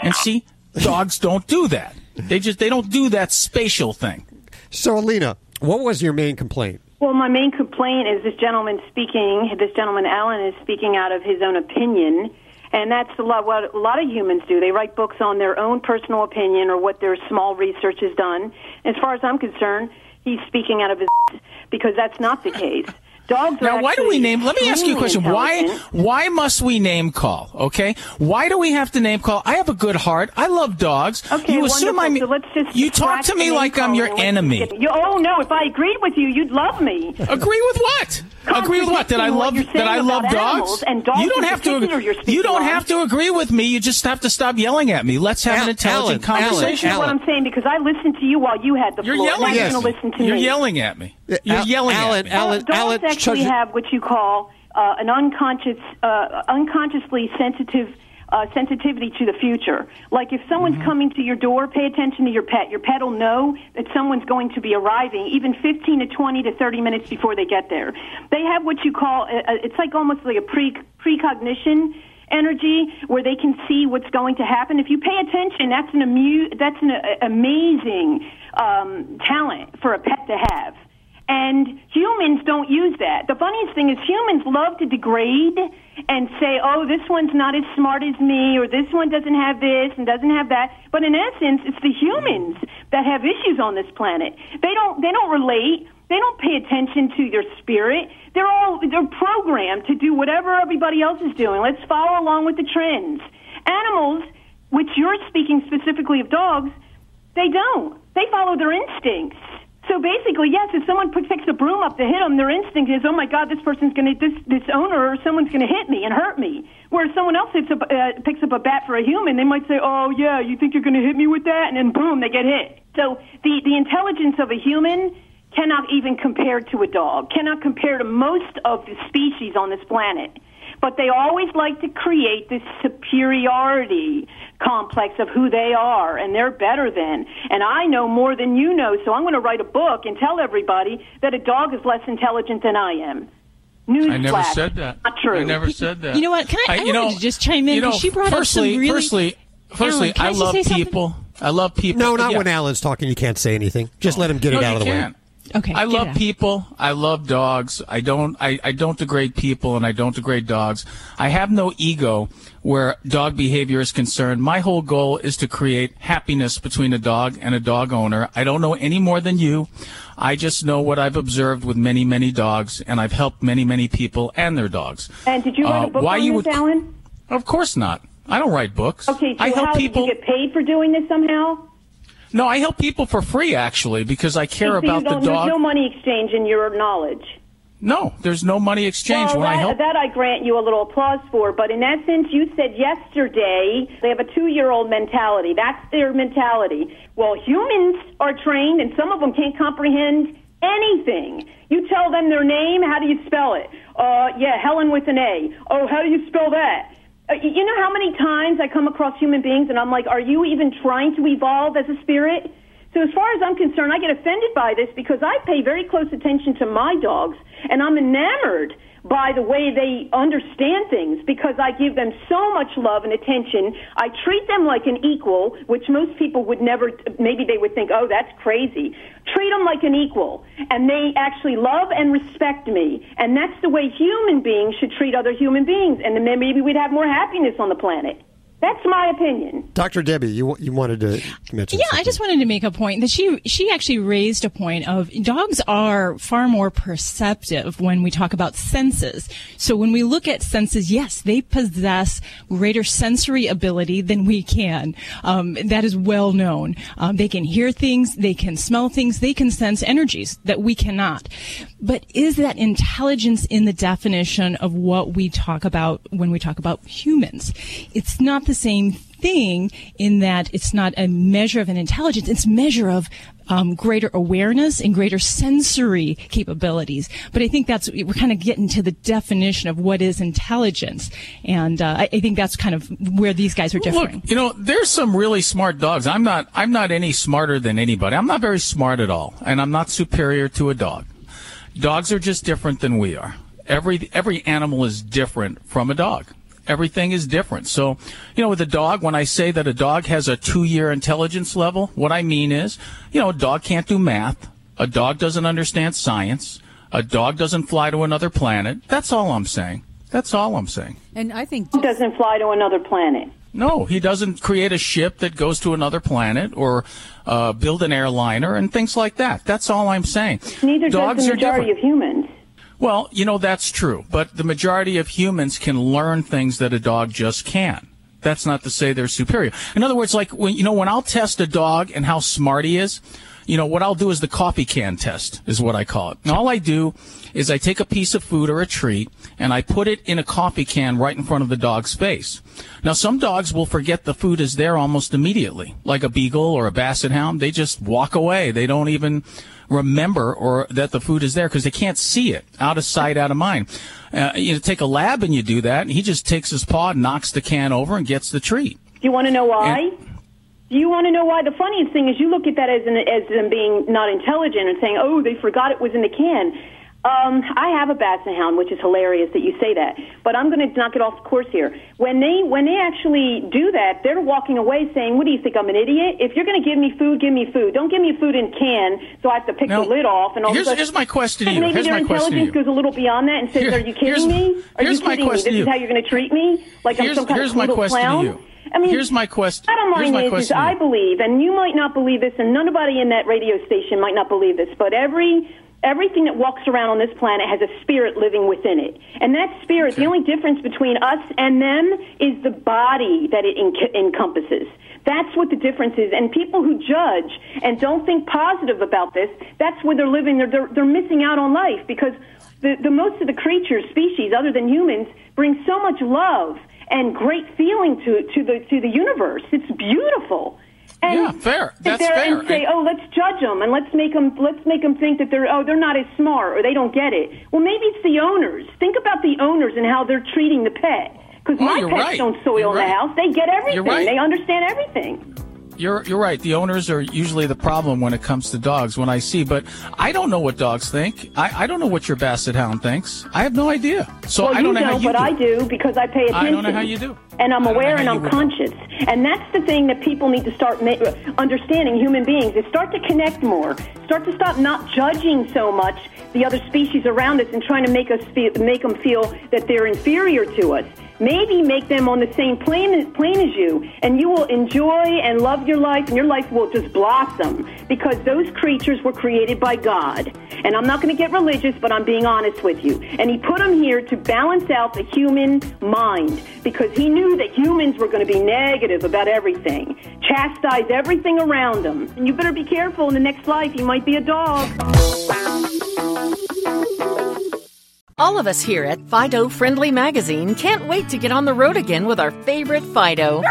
And see, dogs don't do that. They just they don't do that spatial thing. So, Alina, what was your main complaint? Well, my main complaint is this gentleman speaking. This gentleman, Alan, is speaking out of his own opinion, and that's a lot what a lot of humans do. They write books on their own personal opinion or what their small research has done. As far as I'm concerned, he's speaking out of his because that's not the case. Dogs are Now, why do we name? Let me ask you a question. Why? Why must we name call? Okay. Why do we have to name call? I have a good heart. I love dogs. Okay, you assume I'm. So let's just you talk to me like I'm your enemy. get- You, oh no! If I agreed with you, you'd love me. Agree with what? Agree with what? That I love that I love dogs. and dogs you don't have to. you're speaking You don't have to agree with me. You just have to stop yelling at me. Let's have an intelligent conversation. That's what I'm saying because I listened to you while you had the You're floor. yelling now at you're me. to listen to You're yelling at me. You're Al- yelling Alan, at me. Alan, Dogs Alan, actually Chuck- have what you call uh, an unconscious, uh, unconsciously sensitive uh, sensitivity to the future. Like if someone's Mm-hmm. coming to your door, pay attention to your pet. Your pet will know that someone's going to be arriving, even 15 to 20 to 30 minutes before they get there. They have what you call, uh, it's like almost like a pre precognition energy where they can see what's going to happen. If you pay attention, that's an amu- that's an uh, amazing um, talent for a pet to have. And humans don't use that. The funniest thing is humans love to degrade and say, oh, this one's not as smart as me, or this one doesn't have this and doesn't have that. But in essence, it's the humans that have issues on this planet. They don't, they don't relate. They don't pay attention to their spirit. They're all, they're programmed to do whatever everybody else is doing. Let's follow along with the trends. Animals, which you're speaking specifically of dogs, they don't. They follow their instincts. So basically, yes, if someone picks a broom up to hit them, their instinct is, oh my God, this person's going to, this, this owner or someone's going to hit me and hurt me. Whereas someone else hits up, uh, picks up a bat for a human, they might say, oh yeah, you think you're going to hit me with that? And then boom, they get hit. So the, the intelligence of a human cannot even compare to a dog, cannot compare to most of the species on this planet. But they always like to create this superiority complex of who they are and they're better than. And I know more than you know, so I'm going to write a book and tell everybody that a dog is less intelligent than I am. Newsflash. I never said that. Not true. I never said that. You know what? Can I- I you wanted to just chime in, you know, 'cause she brought up some firstly, really- Firstly, firstly, Alan, I I just love say something? people. I love people. No, not Yeah. when Alan's talking. You can't say anything. Just oh, let him get No, it out of the can't. way. Okay. I love people. I love dogs. I don't. I, I don't degrade people, and I don't degrade dogs. I have no ego where dog behavior is concerned. My whole goal is to create happiness between a dog and a dog owner. I don't know any more than you. I just know what I've observed with many, many dogs, and I've helped many, many people and their dogs. And did you write Uh, a book why on you this, would- Alan? Of course not. I don't write books. Okay, so I help how people. did you get paid for doing this somehow? No, I help people for free actually because I care So about the dog. There's no money exchange in your knowledge. No, there's no money exchange well, when that, I help. that I grant you a little applause for. But in essence, you said yesterday they have a two-year-old mentality. That's their mentality. Well, humans are trained, and some of them can't comprehend anything. You tell them their name. How do you spell it? Uh, yeah, Helen with an A. Oh, how do you spell that? Uh, you know how many times I come across human beings and I'm like, are you even trying to evolve as a spirit? So as far as I'm concerned, I get offended by this because I pay very close attention to my dogs and I'm enamored by the way they understand things because I give them so much love and attention. I treat them like an equal, which most people would never, maybe they would think, oh, that's crazy. Treat them like an equal. And they actually love and respect me. And that's the way human beings should treat other human beings. And then maybe we'd have more happiness on the planet. That's my opinion. Dr. Debbie, you you wanted to mention Yeah, something. I just wanted to make a point that she she actually raised a point of dogs are far more perceptive when we talk about senses. So when we look at senses, yes, they possess greater sensory ability than we can. Um, that is well known. Um, they can hear things, they can smell things, they can sense energies that we cannot. But is that intelligence in the definition of what we talk about when we talk about humans? It's not the same thing in that it's not a measure of an intelligence, it's measure of um, greater awareness and greater sensory capabilities. But I think that's, we're kind of getting to the definition of what is intelligence. And uh, I, I think that's kind of where these guys are differing. Look, you know, there's some really smart dogs. I'm not. I'm not any smarter than anybody. I'm not very smart at all, and I'm not superior to a dog. Dogs are just different than we are. Every every animal is different from a dog. Everything is different. So, you know, with a dog, when I say that a dog has a two-year intelligence level, what I mean is, you know, a dog can't do math. A dog doesn't understand science. A dog doesn't fly to another planet. That's all I'm saying. That's all I'm saying. And I think doesn't fly to another planet. No, he doesn't create a ship that goes to another planet or uh, build an airliner and things like that. That's all I'm saying. Neither Dogs does the are majority of humans. Well, you know, that's true. But the majority of humans can learn things that a dog just can't. That's not to say they're superior. In other words, like when, you know, when I'll test a dog and how smart he is, you know, what I'll do is the coffee can test is what I call it. And all I do is I take a piece of food or a treat and I put it in a coffee can right in front of the dog's face. Now, some dogs will forget the food is there almost immediately, like a beagle or a basset hound. They just walk away. They don't even remember or that the food is there because they can't see it out of sight, out of mind. Uh, you take a lab and you do that, and he just takes his paw, knocks the can over, and gets the treat. Do you want to know why? Do you want to know why? The funniest thing is you look at that as an, as them being not intelligent and saying, "Oh, they forgot it was in the can." Um, I have a basset hound, which is hilarious that you say that. But I'm going to knock it off course here. When they when they actually do that, they're walking away saying, "What do you think? I'm an idiot? If you're going to give me food, give me food. Don't give me food in can, so I have to pick Now, the lid off." And all here's- here's my question to you. Maybe Here's their intelligence goes a little beyond that and says, Here- "Are you kidding here's- me? Are here's you my kidding me? This is how you're going to treat me? Like I'm Here's- some kind here's of my little clown?" you. I mean, Here's my question. Bottom Here's line my is, is question to I believe, and you might not believe this, and nobody in that radio station might not believe this, but every everything that walks around on this planet has a spirit living within it, and that spirit, the only difference between us and them is the body that it enc- encompasses. That's what the difference is. And people who judge and don't think positive about this, that's where they're living. They're, they're, they're missing out on life because the, the most of the creatures, species other than humans, bring so much love and great feeling to, to the to the universe. It's beautiful. And Yeah, fair. sit That's there fair. and say, "Oh, let's judge them and let's make them let's make them think that they're oh they're not as smart or they don't get it." Well, maybe it's the owners. Think about the owners and how they're treating the pet. Because Oh, my pets right. don't soil You're the right. house; they get everything. right. They understand everything. You're you're right. The owners are usually the problem when it comes to dogs. When I see, but I don't know what dogs think. I, I don't know what your basset hound thinks. I have no idea. So well, I don't you know how don't, you but do. I do because I pay attention. I don't know how you do. And I'm know aware and I'm would. conscious. And that's the thing that people need to start ma- understanding human beings is start to connect more. Start to stop not judging so much the other species around us and trying to make us feel, make them feel that they're inferior to us. Maybe make them on the same plane, plane as you, and you will enjoy and love your life, and your life will just blossom because those creatures were created by God. And I'm not going to get religious, but I'm being honest with you. And He put them here to balance out the human mind because He knew that humans were going to be negative about everything, chastise everything around them. And you better be careful in the next life. You might be a dog. All of us here at Fido Friendly Magazine can't wait to get on the road again with our favorite Fido.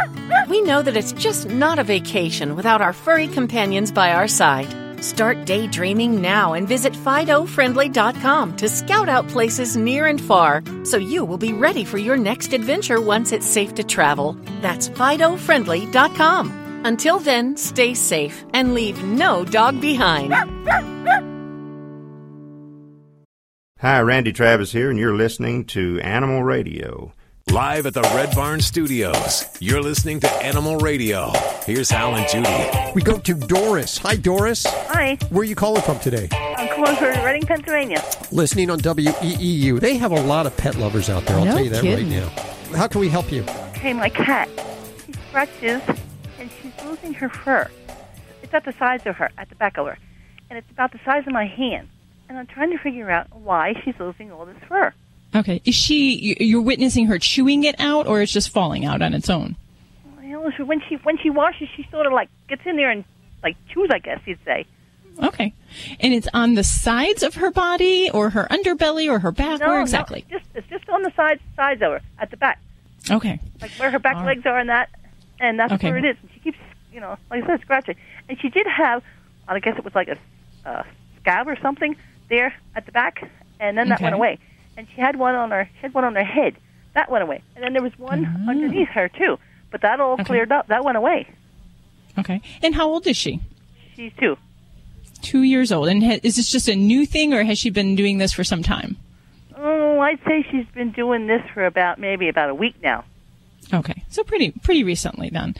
We know that it's just not a vacation without our furry companions by our side. Start daydreaming now and visit FidoFriendly.com to scout out places near and far so you will be ready for your next adventure once it's safe to travel. That's FidoFriendly.com. Until then, stay safe and leave no dog behind. Hi, Randy Travis here, and you're listening to Animal Radio. Live at the Red Barn Studios, you're listening to Animal Radio. Here's Hal and Judy. We go to Doris. Hi, Doris. Hi. Where are you calling from today? I'm calling from Reading, Pennsylvania. Listening on WEEU. They have a lot of pet lovers out there. I'll No tell you that kidding. right now. How can we help you? Okay, my cat. She scratches and she's losing her fur. It's at the sides of her, at the back of her. And it's about the size of my hand. And I'm trying to figure out why she's losing all this fur. Okay. Is she, you- you're witnessing her chewing it out or it's just falling out on its own? Well, when she when she washes, she sort of like gets in there and like chews, I guess you'd say. Okay. And it's on the sides of her body or her underbelly or her back? No, Where no, exactly? it's just it's just on the sides sides of her, at the back, Okay. like where her back All legs are, and that, and that's Okay. where it is. And she keeps, you know, like I said, scratching. And she did have, I guess it was like a uh, scab or something there at the back, and then that went away. And she had one on her, she had one on her head, that went away. And then there was one Mm-hmm. underneath her too, but that all cleared up. That went away. Okay. And how old is she? She's two. Two years old. And ha- is this just a new thing or has she been doing this for some time? Oh, I'd say she's been doing this for about maybe about a week now. Okay. So pretty pretty recently then.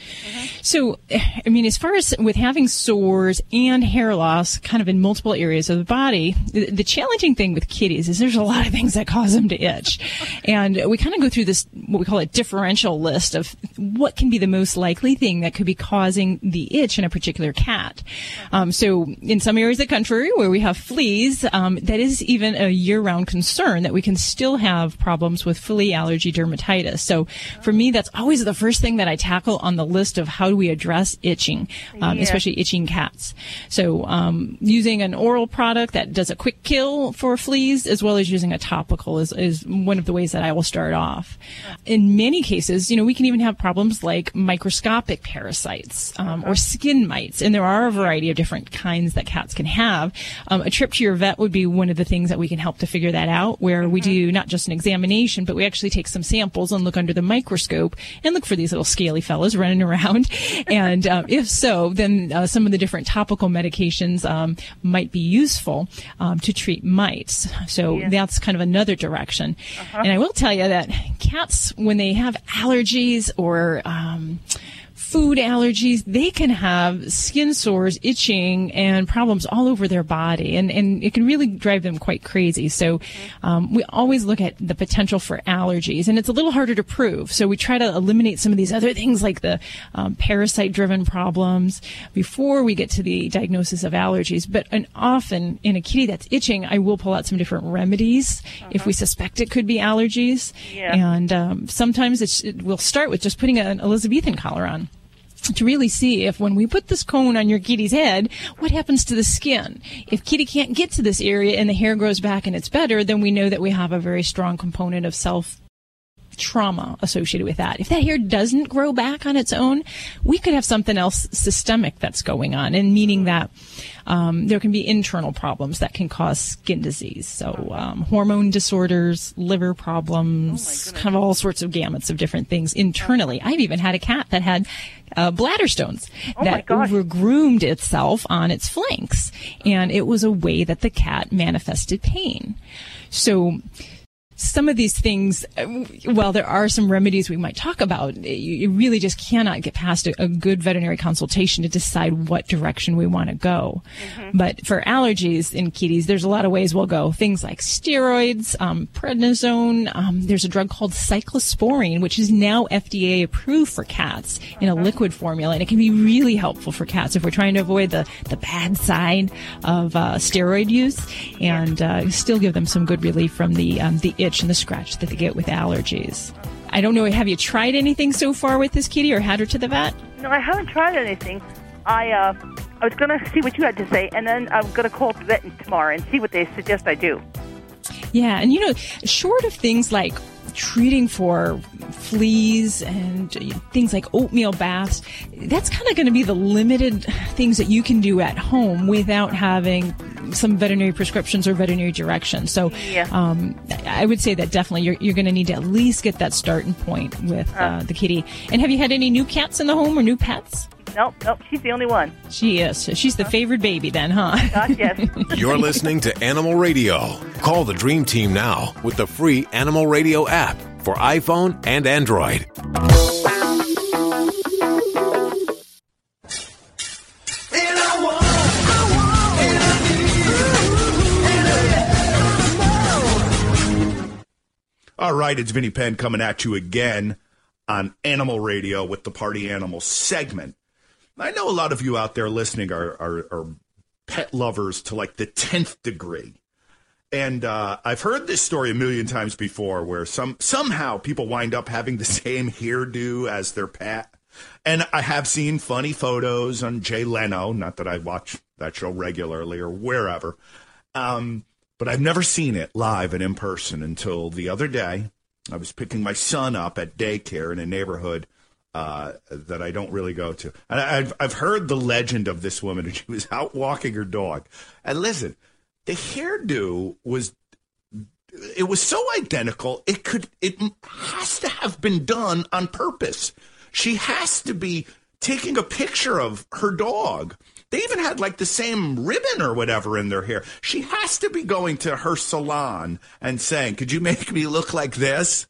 So I mean, as far as with having sores and hair loss, kind of in multiple areas of the body, the, the challenging thing with kitties is there's a lot of things that cause them to itch, and we kind of go through this what we call a differential list of what can be the most likely thing that could be causing the itch in a particular cat. Um, so in some areas of the country where we have fleas, um, that is even a year-round concern that we can still have problems with flea allergy dermatitis. So for me, that's always the first thing that I tackle on the list of how do we address itching, um, Yeah. especially itching cats. So um, using an oral product that does a quick kill for fleas, as well as using a topical, is, is one of the ways that I will start off. In many cases, you know, we can even have problems like microscopic parasites um, or skin mites, and there are a variety of different kinds that cats can have. Um, a trip to your vet would be one of the things that we can help to figure that out, where we do not just an examination, but we actually take some samples and look under the microscope and look for these little scaly fellas running around. and um, if so, then uh, some of the different topical medications um, might be useful um, to treat mites. So Yeah. that's kind of another direction. And I will tell you that cats, when they have allergies or um, food allergies, they can have skin sores, itching, and problems all over their body, and and it can really drive them quite crazy. So um, we always look at the potential for allergies, and it's a little harder to prove. So we try to eliminate some of these other things like the um, parasite-driven problems before we get to the diagnosis of allergies. But and often in a kitty that's itching, I will pull out some different remedies if we suspect it could be allergies. Yeah. And um, sometimes it's, it, we'll start with just putting an Elizabethan collar on to really see if when we put this cone on your kitty's head, what happens to the skin. If kitty can't get to this area and the hair grows back and it's better, then we know that we have a very strong component of self trauma associated with that. If that hair doesn't grow back on its own, we could have something else systemic that's going on, and meaning that um, there can be internal problems that can cause skin disease. So um, hormone disorders, liver problems, kind of all sorts of gamuts of different things internally. I've even had a cat that had uh, bladder stones that overgroomed itself on its flanks, and it was a way that the cat manifested pain. So some of these things, uh, while there are some remedies we might talk about, you, really just cannot get past a, a good veterinary consultation to decide what direction we want to go. But for allergies in kitties, there's a lot of ways we'll go. Things like steroids, um, prednisone. Um, there's a drug called cyclosporine, which is now FDA approved for cats in a liquid formula, and it can be really helpful for cats if we're trying to avoid the, the bad side of uh, steroid use and uh, still give them some good relief from the um, the itch and the scratch that they get with allergies. I don't know. Have you tried anything so far with this kitty, or had her to the vet? No, I haven't tried anything. I uh, I was gonna see what you had to say, and then I'm gonna call the vet tomorrow and see what they suggest I do. Yeah, and you know, short of things like treating for fleas and things like oatmeal baths, that's kind of going to be the limited things that you can do at home without having some veterinary prescriptions or veterinary direction. So, Yeah. um, I would say that definitely you're, you're going to need to at least get that starting point with uh, the kitty. And have you had any new cats in the home or new pets? Nope, nope, she's the only one. She is. She's the favored baby then, huh? Gosh, yes. You're listening to Animal Radio. Call the Dream Team now with the free Animal Radio app for iPhone and Android. All right, it's Vinnie Penn coming at you again on Animal Radio with the Party Animal segment. I know a lot of you out there listening are, are, are pet lovers to like the 10th degree. And uh, I've heard this story a million times before where some somehow people wind up having the same hairdo as their pet. And I have seen funny photos on Jay Leno, not that I watch that show regularly or wherever. Um, but I've never seen it live and in person until the other day. I was picking my son up at daycare in a neighborhood uh, that I don't really go to. And I've, I've heard the legend of this woman, and she was out walking her dog. And listen, the hairdo was it was so identical it could it has to have been done on purpose she has to be taking a picture of her dog they even had like the same ribbon or whatever in their hair she has to be going to her salon and saying could you make me look like this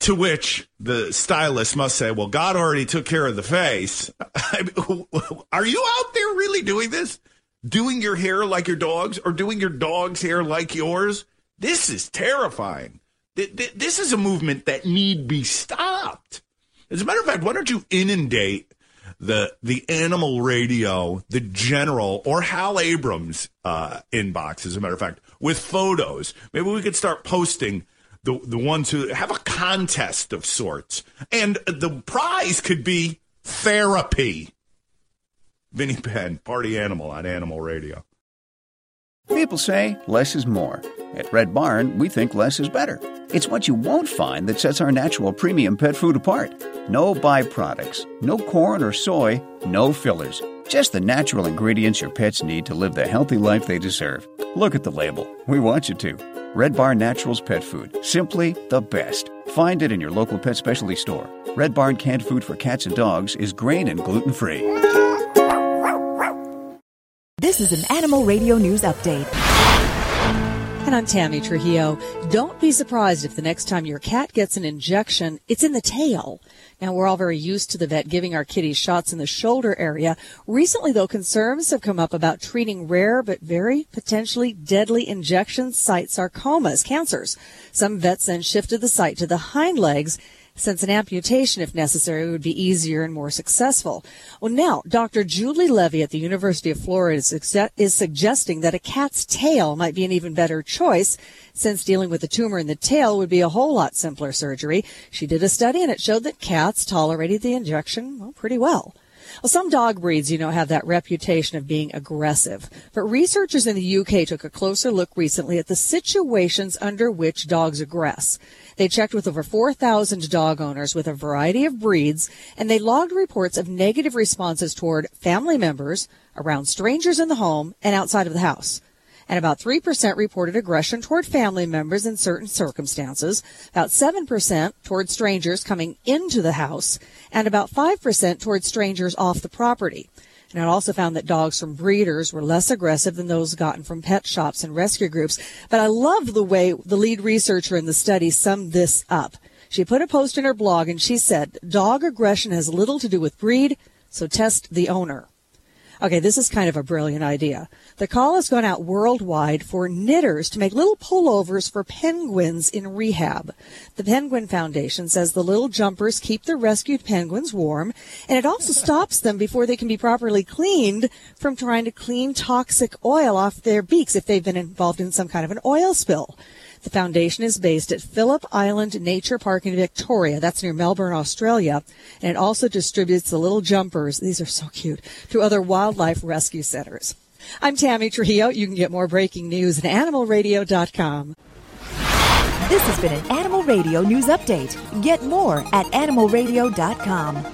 To which the stylist must say, "Well, God already took care of the face." Are you out there really doing this? Doing your hair like your dog's, or doing your dog's hair like yours? This is terrifying. This is a movement that need be stopped. As a matter of fact, why don't you inundate the the animal radio, the general, or Hal Abrams uh, inbox, as a matter of fact, with photos? Maybe we could start posting the the ones who have a contest of sorts, and the prize could be therapy. Vinnie Penn, party animal on Animal Radio. People say less is more. At Red Barn, we think less is better. It's what you won't find that sets our natural premium pet food apart. No byproducts, no corn or soy, no fillers. Just the natural ingredients your pets need to live the healthy life they deserve. Look at the label. We want you to. Red Barn Naturals Pet Food. Simply the best. Find it in your local pet specialty store. Red Barn canned food for cats and dogs is grain and gluten free. This is an Animal Radio News Update. And I'm Tammy Trujillo. Don't be surprised if the next time your cat gets an injection, it's in the tail. Now, we're all very used to the vet giving our kitties shots in the shoulder area. Recently, though, concerns have come up about treating rare but very potentially deadly injection site sarcomas, cancers. Some vets then shifted the site to the hind legs since an amputation, if necessary, would be easier and more successful. Well, now, Dr. Julie Levy at the University of Florida is, suggesting that a cat's tail might be an even better choice since dealing with the tumor in the tail would be a whole lot simpler surgery. She did a study and it showed that cats tolerated the injection well, pretty well. Well, some dog breeds, you know, have that reputation of being aggressive. But researchers in the UK took a closer look recently at the situations under which dogs aggress. They checked with over 4,000 dog owners with a variety of breeds, and they logged reports of negative responses toward family members, around strangers in the home, and outside of the house. And about 3% reported aggression toward family members in certain circumstances, about 7% toward strangers coming into the house, and about 5% toward strangers off the property. And it also found that dogs from breeders were less aggressive than those gotten from pet shops and rescue groups. But I love the way the lead researcher in the study summed this up. She put a post in her blog and she said, dog aggression has little to do with breed, so test the owner. Okay, this is kind of a brilliant idea. The call has gone out worldwide for knitters to make little pullovers for penguins in rehab. The Penguin Foundation says the little jumpers keep the rescued penguins warm, and it also stops them before they can be properly cleaned from trying to clean toxic oil off their beaks if they've been involved in some kind of an oil spill. The foundation is based at Phillip Island Nature Park in Victoria. That's near Melbourne, Australia. And it also distributes the little jumpers. These are so cute to other wildlife rescue centers. I'm Tammy Trujillo. You can get more breaking news at animalradio.com. This has been an Animal Radio News Update. Get more at animalradio.com.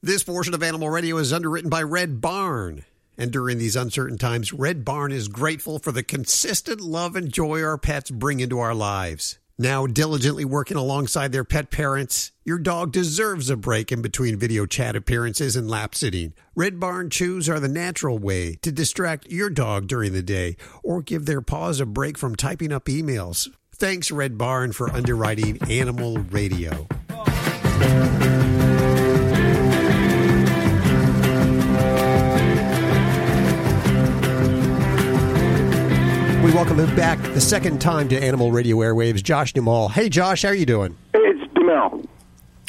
This portion of Animal Radio is underwritten by Red Barn. And during these uncertain times, Red Barn is grateful for the consistent love and joy our pets bring into our lives. Now, diligently working alongside their pet parents, your dog deserves a break in between video chat appearances and lap sitting. Red Barn Chews are the natural way to distract your dog during the day or give their paws a break from typing up emails. Thanks, Red Barn, for underwriting Animal Radio. We welcome him back the second time to Animal Radio Airwaves, Josh Dumal. Hey, Josh, how are you doing? Hey, it's Dumal.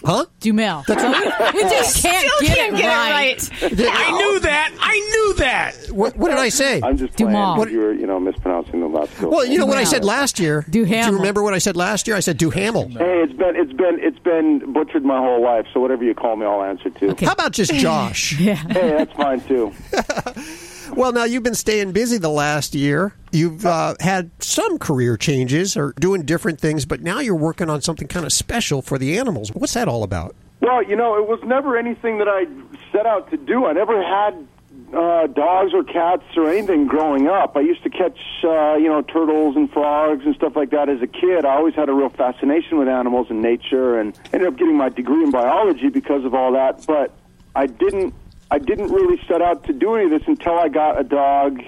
Huh? Dumel. That's what we just can't Still get can't it get it right. right. I knew that. I knew that. What, what did I say? I'm just playing. Dumas. What? You were, you know, mispronouncing the last. Well, you know what I said last year. Do you remember what I said last year? I said Duhamel. Hey, it's been it's been it's been butchered my whole life. So whatever you call me, I'll answer to. How about just Josh? Yeah. Hey, that's fine too. Well, now you've been staying busy the last year. You've uh, had some career changes or doing different things, but now you're working on something kind of special for the animals. What's that all about? Well, you know, it was never anything that I set out to do. I never had uh, dogs or cats or anything growing up. I used to catch, uh, you know, turtles and frogs and stuff like that as a kid. I always had a real fascination with animals and nature, and ended up getting my degree in biology because of all that. But I didn't, I didn't really set out to do any of this until I got a dog.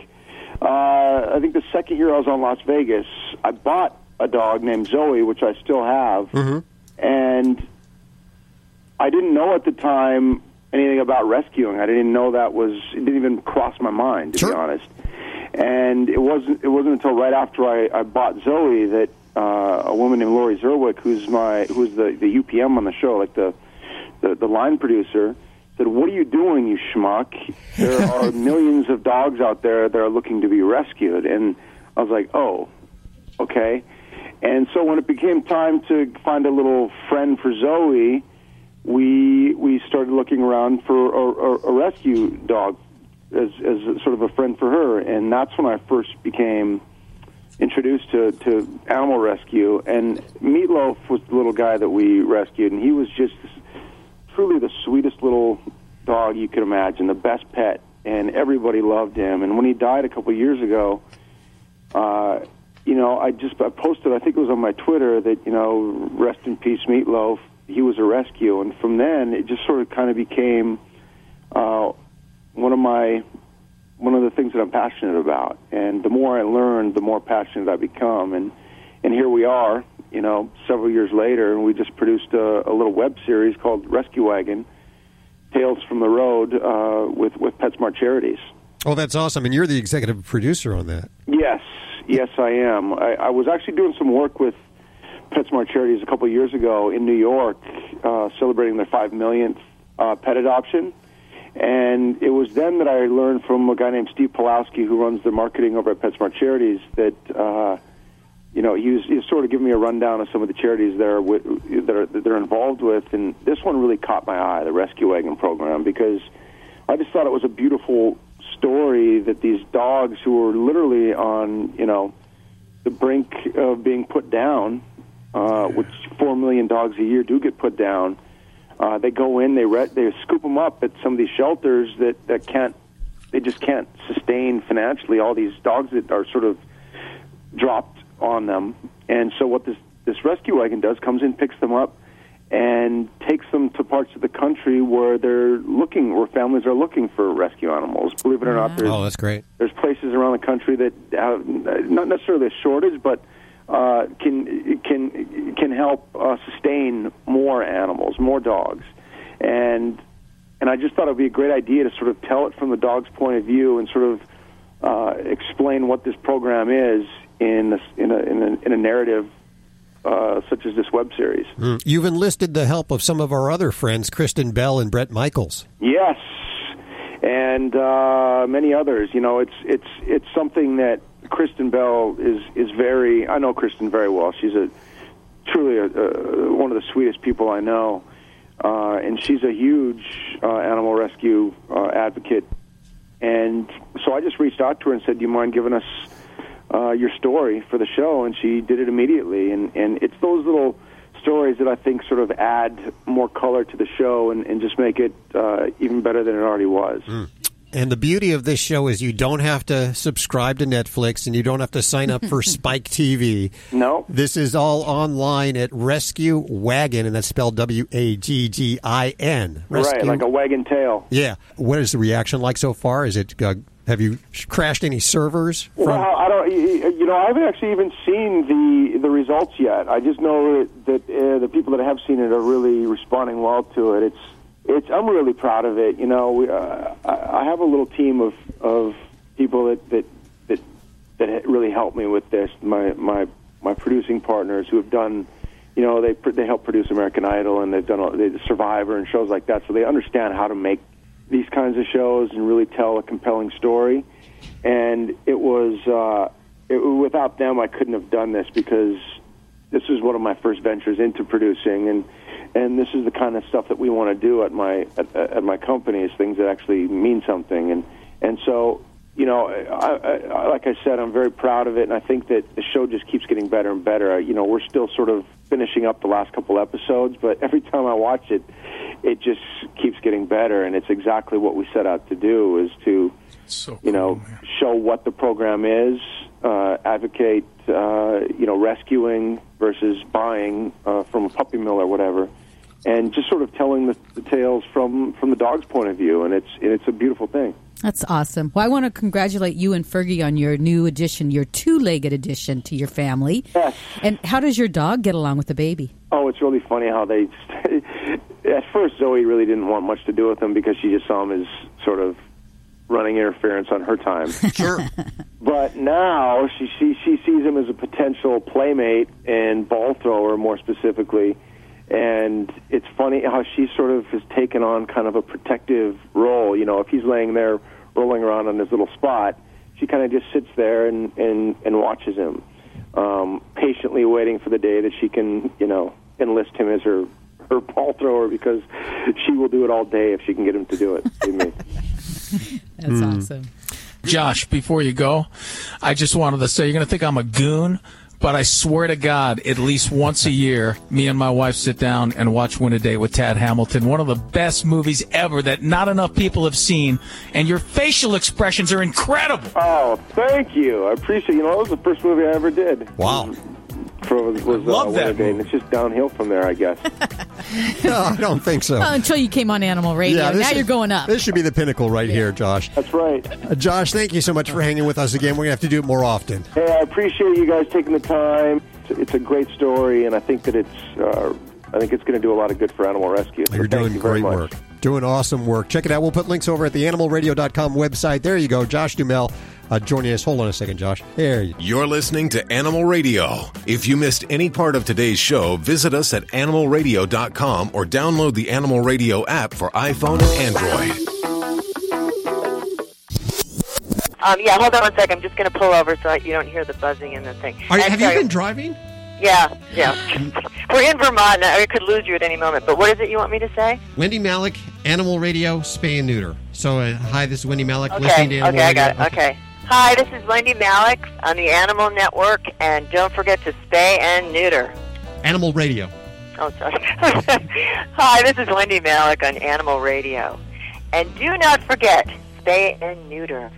Uh, I think the second year I was on Las Vegas, I bought a dog named Zoe, which I still have, Mm-hmm. and I didn't know at the time anything about rescuing. I didn't know that was it didn't even cross my mind to be honest. And it wasn't it wasn't until right after I, I bought Zoe that uh, a woman named Lori Zerwick, who's my who's the the UPM on the show, like the the, the line producer, said, "What are you doing, you schmuck? There are millions of dogs out there that are looking to be rescued." And I was like, "Oh, okay." And so when it became time to find a little friend for Zoe, we we started looking around for a, a, a rescue dog as as a, sort of a friend for her, and that's when I first became introduced to to animal rescue. And Meatloaf was the little guy that we rescued, and he was just truly the sweetest little dog you could imagine, the best pet, and everybody loved him. And when he died a couple of years ago, uh, you know, I just I posted, I think it was on my Twitter that you know, rest in peace, Meatloaf. He was a rescue, and from then it just sort of kind of became uh, one of my one of the things that I'm passionate about. And the more I learn, the more passionate I become. And and here we are, you know, several years later, and we just produced a, a little web series called Rescue Waggin', Tales from the Road, uh, with with PetSmart Charities. Oh, that's awesome. And you're the executive producer on that. Yes, yes, I am. I, I was actually doing some work with PetSmart Charities a couple of years ago in New York, uh, celebrating their five millionth uh, pet adoption. And it was then that I learned from a guy named Steve Pulowski, who runs the marketing over at PetSmart Charities, that uh, you know he was, he was sort of giving me a rundown of some of the charities they're with, that that they're involved with, and this one really caught my eye, the Rescue Waggin' program, because I just thought it was a beautiful story that these dogs who were literally on you know the brink of being put down, uh, which four million dogs a year do get put down. Uh, they go in, they re- they scoop them up at some of these shelters that that can't, they just can't sustain financially all these dogs that are sort of dropped on them. And so what this this rescue waggin' does comes in, picks them up, and takes them to parts of the country where they're looking, where families are looking for rescue animals. Believe it or not, there's Oh, that's great. there's places around the country that have not necessarily a shortage, but uh, can can can help uh, sustain more animals, more dogs, and and I just thought it would be a great idea to sort of tell it from the dog's point of view and sort of uh, explain what this program is in a, in a, in a, in a narrative uh, such as this web series. Mm. You've enlisted the help of some of our other friends, Kristen Bell and Bret Michaels. Yes, and uh, many others. You know, it's it's it's something that Kristen Bell is is very. I know Kristen very well. She's a truly a, one of the sweetest people I know, uh, and she's a huge uh, animal rescue uh, advocate. And so I just reached out to her and said, "Do you mind giving us uh, your story for the show?" And she did it immediately. And and it's those little stories that I think sort of add more color to the show and, and just make it uh, even better than it already was. And the beauty of this show is you don't have to subscribe to Netflix and you don't have to sign up for Spike TV. No. This is all online at Rescue Waggin', and that's spelled W A G G I N. Right, like a wagon tail. Yeah. What is the reaction like so far? Is it uh, have you crashed any servers? From, Well, I don't. You know, I haven't actually even seen the the results yet. I just know that uh, the people that have seen it are really responding well to it. It's it's. I'm really proud of it. You know, we, uh, I I have a little team of of people that that that that really help me with this. My my my producing partners who have done. You know, they they help produce American Idol and they've done all- they Survivor and shows like that, so they understand how to make these kinds of shows and really tell a compelling story. And it was uh, it, without them, I couldn't have done this because this is one of my first ventures into producing, and and this is the kind of stuff that we want to do at my at, at my company is things that actually mean something, and and so. You know, I, I, like I said, I'm very proud of it, and I think that the show just keeps getting better and better. You know, we're still sort of finishing up the last couple episodes, but every time I watch it, it just keeps getting better, and it's exactly what we set out to do: is to, you know, show what the program is, uh, advocate, uh, you know, rescuing versus buying uh, from a puppy mill or whatever, and just sort of telling the, the tales from from the dog's point of view, and it's and it's a beautiful thing. That's awesome. Well, I want to congratulate you and Fergie on your new addition, your two-legged addition to your family. Yes. And how does your dog get along with the baby? Oh, it's really funny how they. At first, Zoe really didn't want much to do with him because she just saw him as sort of running interference on her time. Sure. but now she, she she sees him as a potential playmate and ball thrower, more specifically. And it's funny how she sort of has taken on kind of a protective role. You know, if he's laying there rolling around on his little spot, she kind of just sits there and and and watches him, um, patiently waiting for the day that she can, you know, enlist him as her her ball thrower because she will do it all day if she can get him to do it. believe me. That's awesome. Josh, before you go, I just wanted to say you're going to think I'm a goon, but I swear to God, at least once a year, me and my wife sit down and watch Win a Date with Tad Hamilton, one of the best movies ever that not enough people have seen, and your facial expressions are incredible. Oh, thank you. I appreciate. You know, that was the first movie I ever did. Wow. For, was, was love uh, that Day, and it's just downhill from there, I guess. no, I don't think so. Well, until you came on Animal Radio. Yeah, now is- you're going up. This should be the pinnacle right here, Josh. That's right. Uh, Josh, thank you so much for hanging with us again. We're going to have to do it more often. Hey, I appreciate you guys taking the time. It's, it's a great story, and I think that it's. Uh, I think it's going to do a lot of good for animal rescue. So You're doing you great work. Doing awesome work. Check it out. We'll put links over at the animalradio.com website. There you go. Josh Dumel uh, joining us. Hold on a second, Josh. There you You're listening to Animal Radio. If you missed any part of today's show, visit us at animalradio.com or download the Animal Radio app for iPhone and Android. Um, yeah, hold on one second. I'm just going to pull over so you don't hear the buzzing in the thing. Are, And have you been driving? Yeah, yeah. We're in Vermont. and I could lose you at any moment. But what is it you want me to say? Wendy Malick, Animal Radio, Spay and Neuter. So, uh, hi, this is Wendy Malick, Okay, listening to Animal okay, I Radio. got it. Okay. Hi, this is Wendy Malick on the Animal Network, and don't forget to spay and neuter. Animal Radio. Oh, sorry. Hi, this is Wendy Malick on Animal Radio. And do not forget, spay and neuter.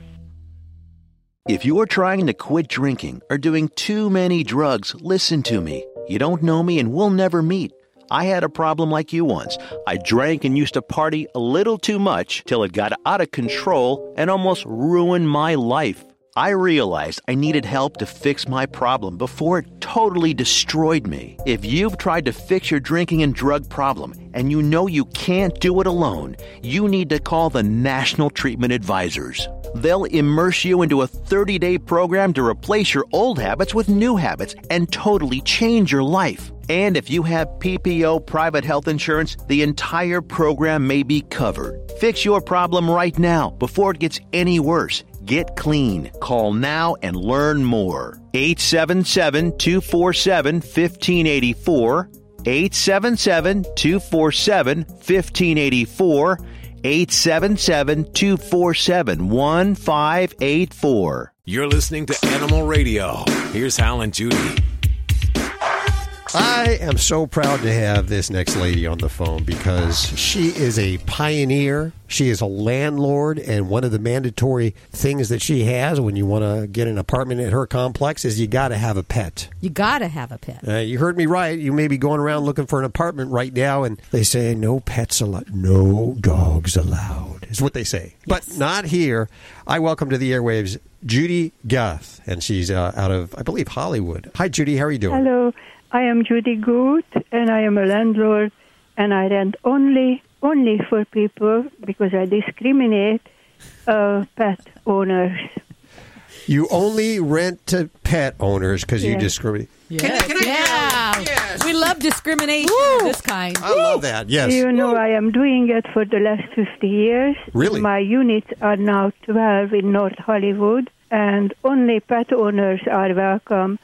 If you're trying to quit drinking or doing too many drugs, listen to me. You don't know me and we'll never meet. I had a problem like you once. I drank and used to party a little too much till it got out of control and almost ruined my life. I realized I needed help to fix my problem before it totally destroyed me. If you've tried to fix your drinking and drug problem and you know you can't do it alone, you need to call the National Treatment Advisors. They'll immerse you into a 30 day program to replace your old habits with new habits and totally change your life. And if you have PPO private health insurance, the entire program may be covered. Fix your problem right now before it gets any worse. Get clean. Call now and learn more. 877 247 1584. 877 247 1584. 877 247 1584. You're listening to Animal Radio. Here's Hal and Judy. I am so proud to have this next lady on the phone because she is a pioneer. She is a landlord, and one of the mandatory things that she has when you want to get an apartment at her complex is you got to have a pet. You got to have a pet. Uh, you heard me right. You may be going around looking for an apartment right now, and they say no pets allowed, no dogs allowed. Is what they say, but not here. I welcome to the airwaves Judy Guth, and she's uh, out of, I believe, Hollywood. Hi, Judy. How are you doing? Hello, I am Judy Guth, and I am a landlord, and I rent only only for people because I discriminate uh, pet owners. You only rent to pet owners because you Yes. discriminate. Yes, yeah. We love discrimination of this kind. I love that. Yes. You know, I am doing it for the last 50 years. Really? My units are now 12 in North Hollywood, and only pet owners are welcome.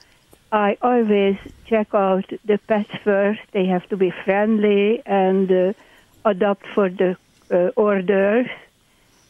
I always check out the pets first. They have to be friendly and uh, adopt for the uh, orders,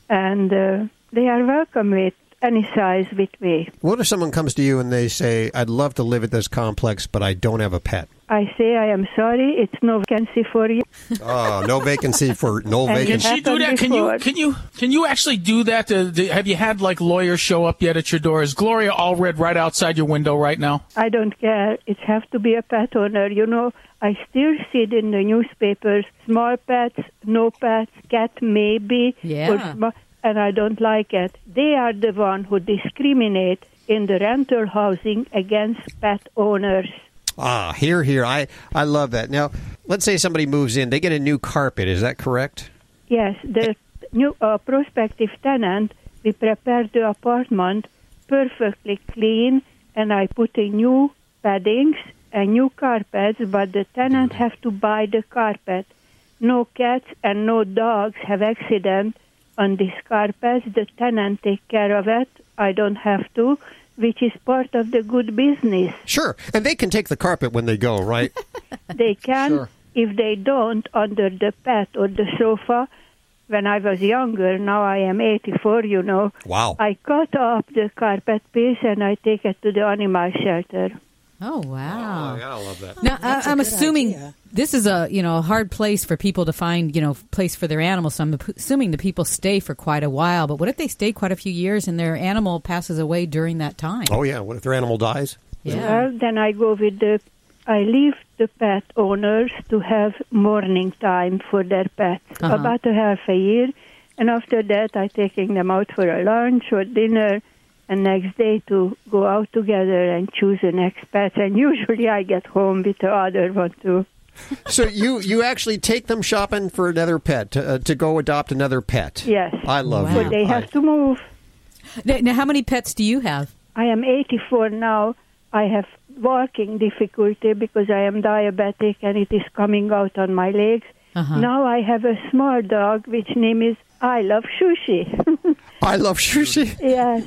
and uh, they are welcome with any size with me. What if someone comes to you and they say, "I'd love to live at this complex, but I don't have a pet"? I say I am sorry, it's no vacancy for you. Oh, no vacancy for no And vacancy. Can she do that? Can you can you can you actually do that? To, to- have you had like lawyers show up yet at your door? Is Gloria Allred right outside your window right now? I don't care. It has to be a pet owner. You know, I still see it in the newspapers. Small pets, no pets, cat maybe. Yeah. Or sma- and I don't like it. They are the one who discriminate in the rental housing against pet owners. Ah, here, here. I, I love that. Now, let's say somebody moves in, they get a new carpet. Is that correct? Yes, the new uh, prospective tenant, we prepare the apartment perfectly clean, and I put in new paddings and new carpets, but the tenant have to buy the carpet. No cats and no dogs have accident on these carpets. The tenant take care of it. I don't have to, which is part of the good business. Sure. And they can take the carpet when they go, right? They can, Sure. if they don't, under the bed or the sofa. When I was younger, now I am 84, you know. Wow. I cut up the carpet piece and I take it to the animal shelter. Oh wow! I love that. Now, That's a I, I'm assuming idea. this is a you know a hard place for people to find you know place for their animals. So I'm assuming the people stay for quite a while. But what if they stay quite a few years and their animal passes away during that time? Oh, yeah. What if their animal dies? Well, then I go with the. I leave the pet owners to have morning time for their pets, Uh-huh. about a half a year, and after that I taking them out for a lunch or dinner, and next day to go out together and choose the next pet. And usually I get home with the other one too. So you, you actually take them shopping for another pet, to, uh, to go adopt another pet. Yes. I love But you. they have to move. Now, now, how many pets do you have? I am 84 now. I have walking difficulty because I am diabetic and it is coming out on my legs. Uh-huh. Now I have a small dog which name is I love sushi. I love sushi. yes.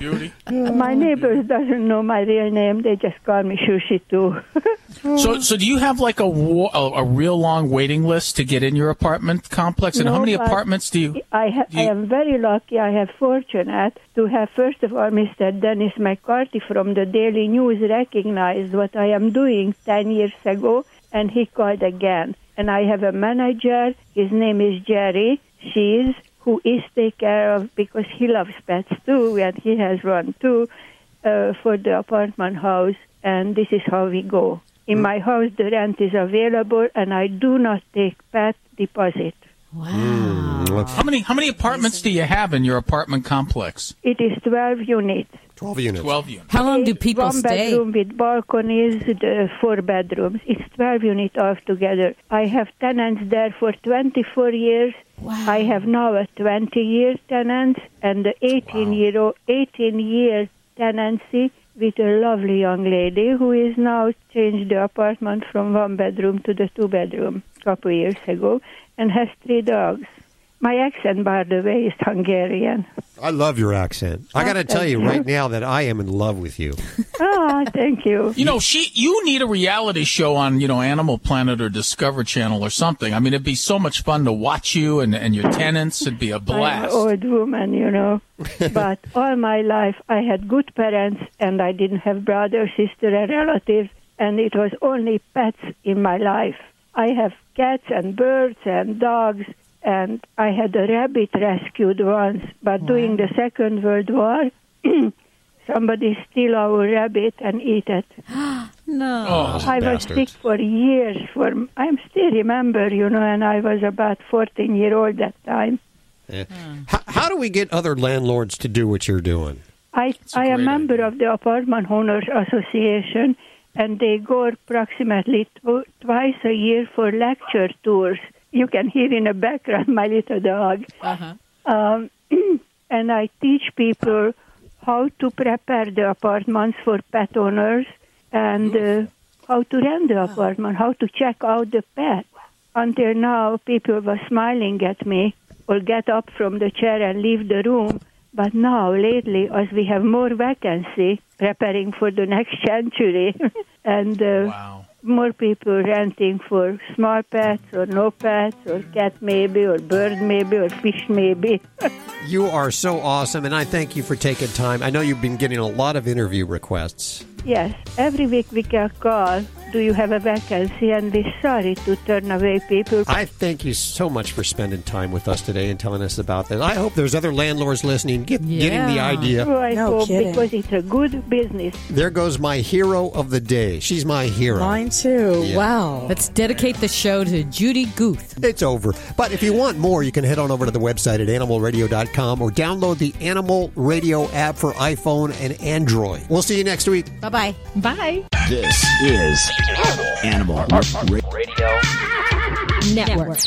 My neighbors doesn't know my real name. They just call me sushi too. So, so do you have like a, wa- a a real long waiting list to get in your apartment complex? And how many but apartments do you? I, ha- I am very lucky. I have fortunate to have first of all Mr. Dennis McCarthy from the Daily News recognized what I am doing ten years ago, and he called again. And I have a manager. His name is Jerry. She's who is take care of because he loves pets too, and he has one too uh, for the apartment house. And this is how we go. In my house, the rent is available, and I do not take pet deposit. Wow. How many how many apartments do you have in your apartment complex? It is 12 units. 12 units. 12 units. How long do people One stay? bedroom with balconies, the uh, four bedrooms. It's 12 units altogether. I have tenants there for 24 years. Wow. I have now a 20 year tenant and the 18 year old 18 year tenancy with a lovely young lady who is now changed the apartment from one bedroom to the two bedroom a couple years ago and has three dogs. My accent, by the way, is Hungarian. I love your accent. I got to tell you right now that I am in love with you. Ah, thank you. You know, she you need a reality show on, you know, Animal Planet or Discover Channel or something. I mean, it'd be so much fun to watch you and, and your tenants. It'd be a I'm blast. an old woman, you know. but all my life I had good parents and I didn't have brother, sister, and relatives, and it was only pets in my life. I have cats and birds and dogs, and I had a rabbit rescued once, but during the Second World War, somebody steal our rabbit and eat it. no. Oh, I was sick for years. For I still remember, you know, and I was about 14 year old that time. Yeah. How, how do we get other landlords to do what you're doing? I I am member of the Apartment Owners Association, and they go approximately tw- twice a year for lecture tours. You can hear in the background my little dog. Uh-huh. Um, and I teach people how to prepare the apartments for pet owners and uh, how to rent the apartment, how to check out the pet. Until now, people were smiling at me or get up from the chair and leave the room. But now, lately, as we have more vacancy, preparing for the next century, and uh, more people renting for small pets or no pets or cat maybe or bird maybe or fish maybe. You are so awesome, and I thank you for taking time. I know you've been getting a lot of interview requests. Yes, every week we get a call. Do you have a vacancy? And we're sorry to turn away people. I thank you so much for spending time with us today and telling us about this. I hope there's other landlords listening, get, getting the idea. Oh, I No hope kidding. because it's a good business. There goes my hero of the day. She's my hero. Mine too. Yeah. Wow. Let's dedicate the show to Judy Guth. It's over. But if you want more, you can head on over to the website at animalradio.com or download the Animal Radio app for iPhone and Android. We'll see you next week. Bye bye. Bye. This is Animal Radio Network.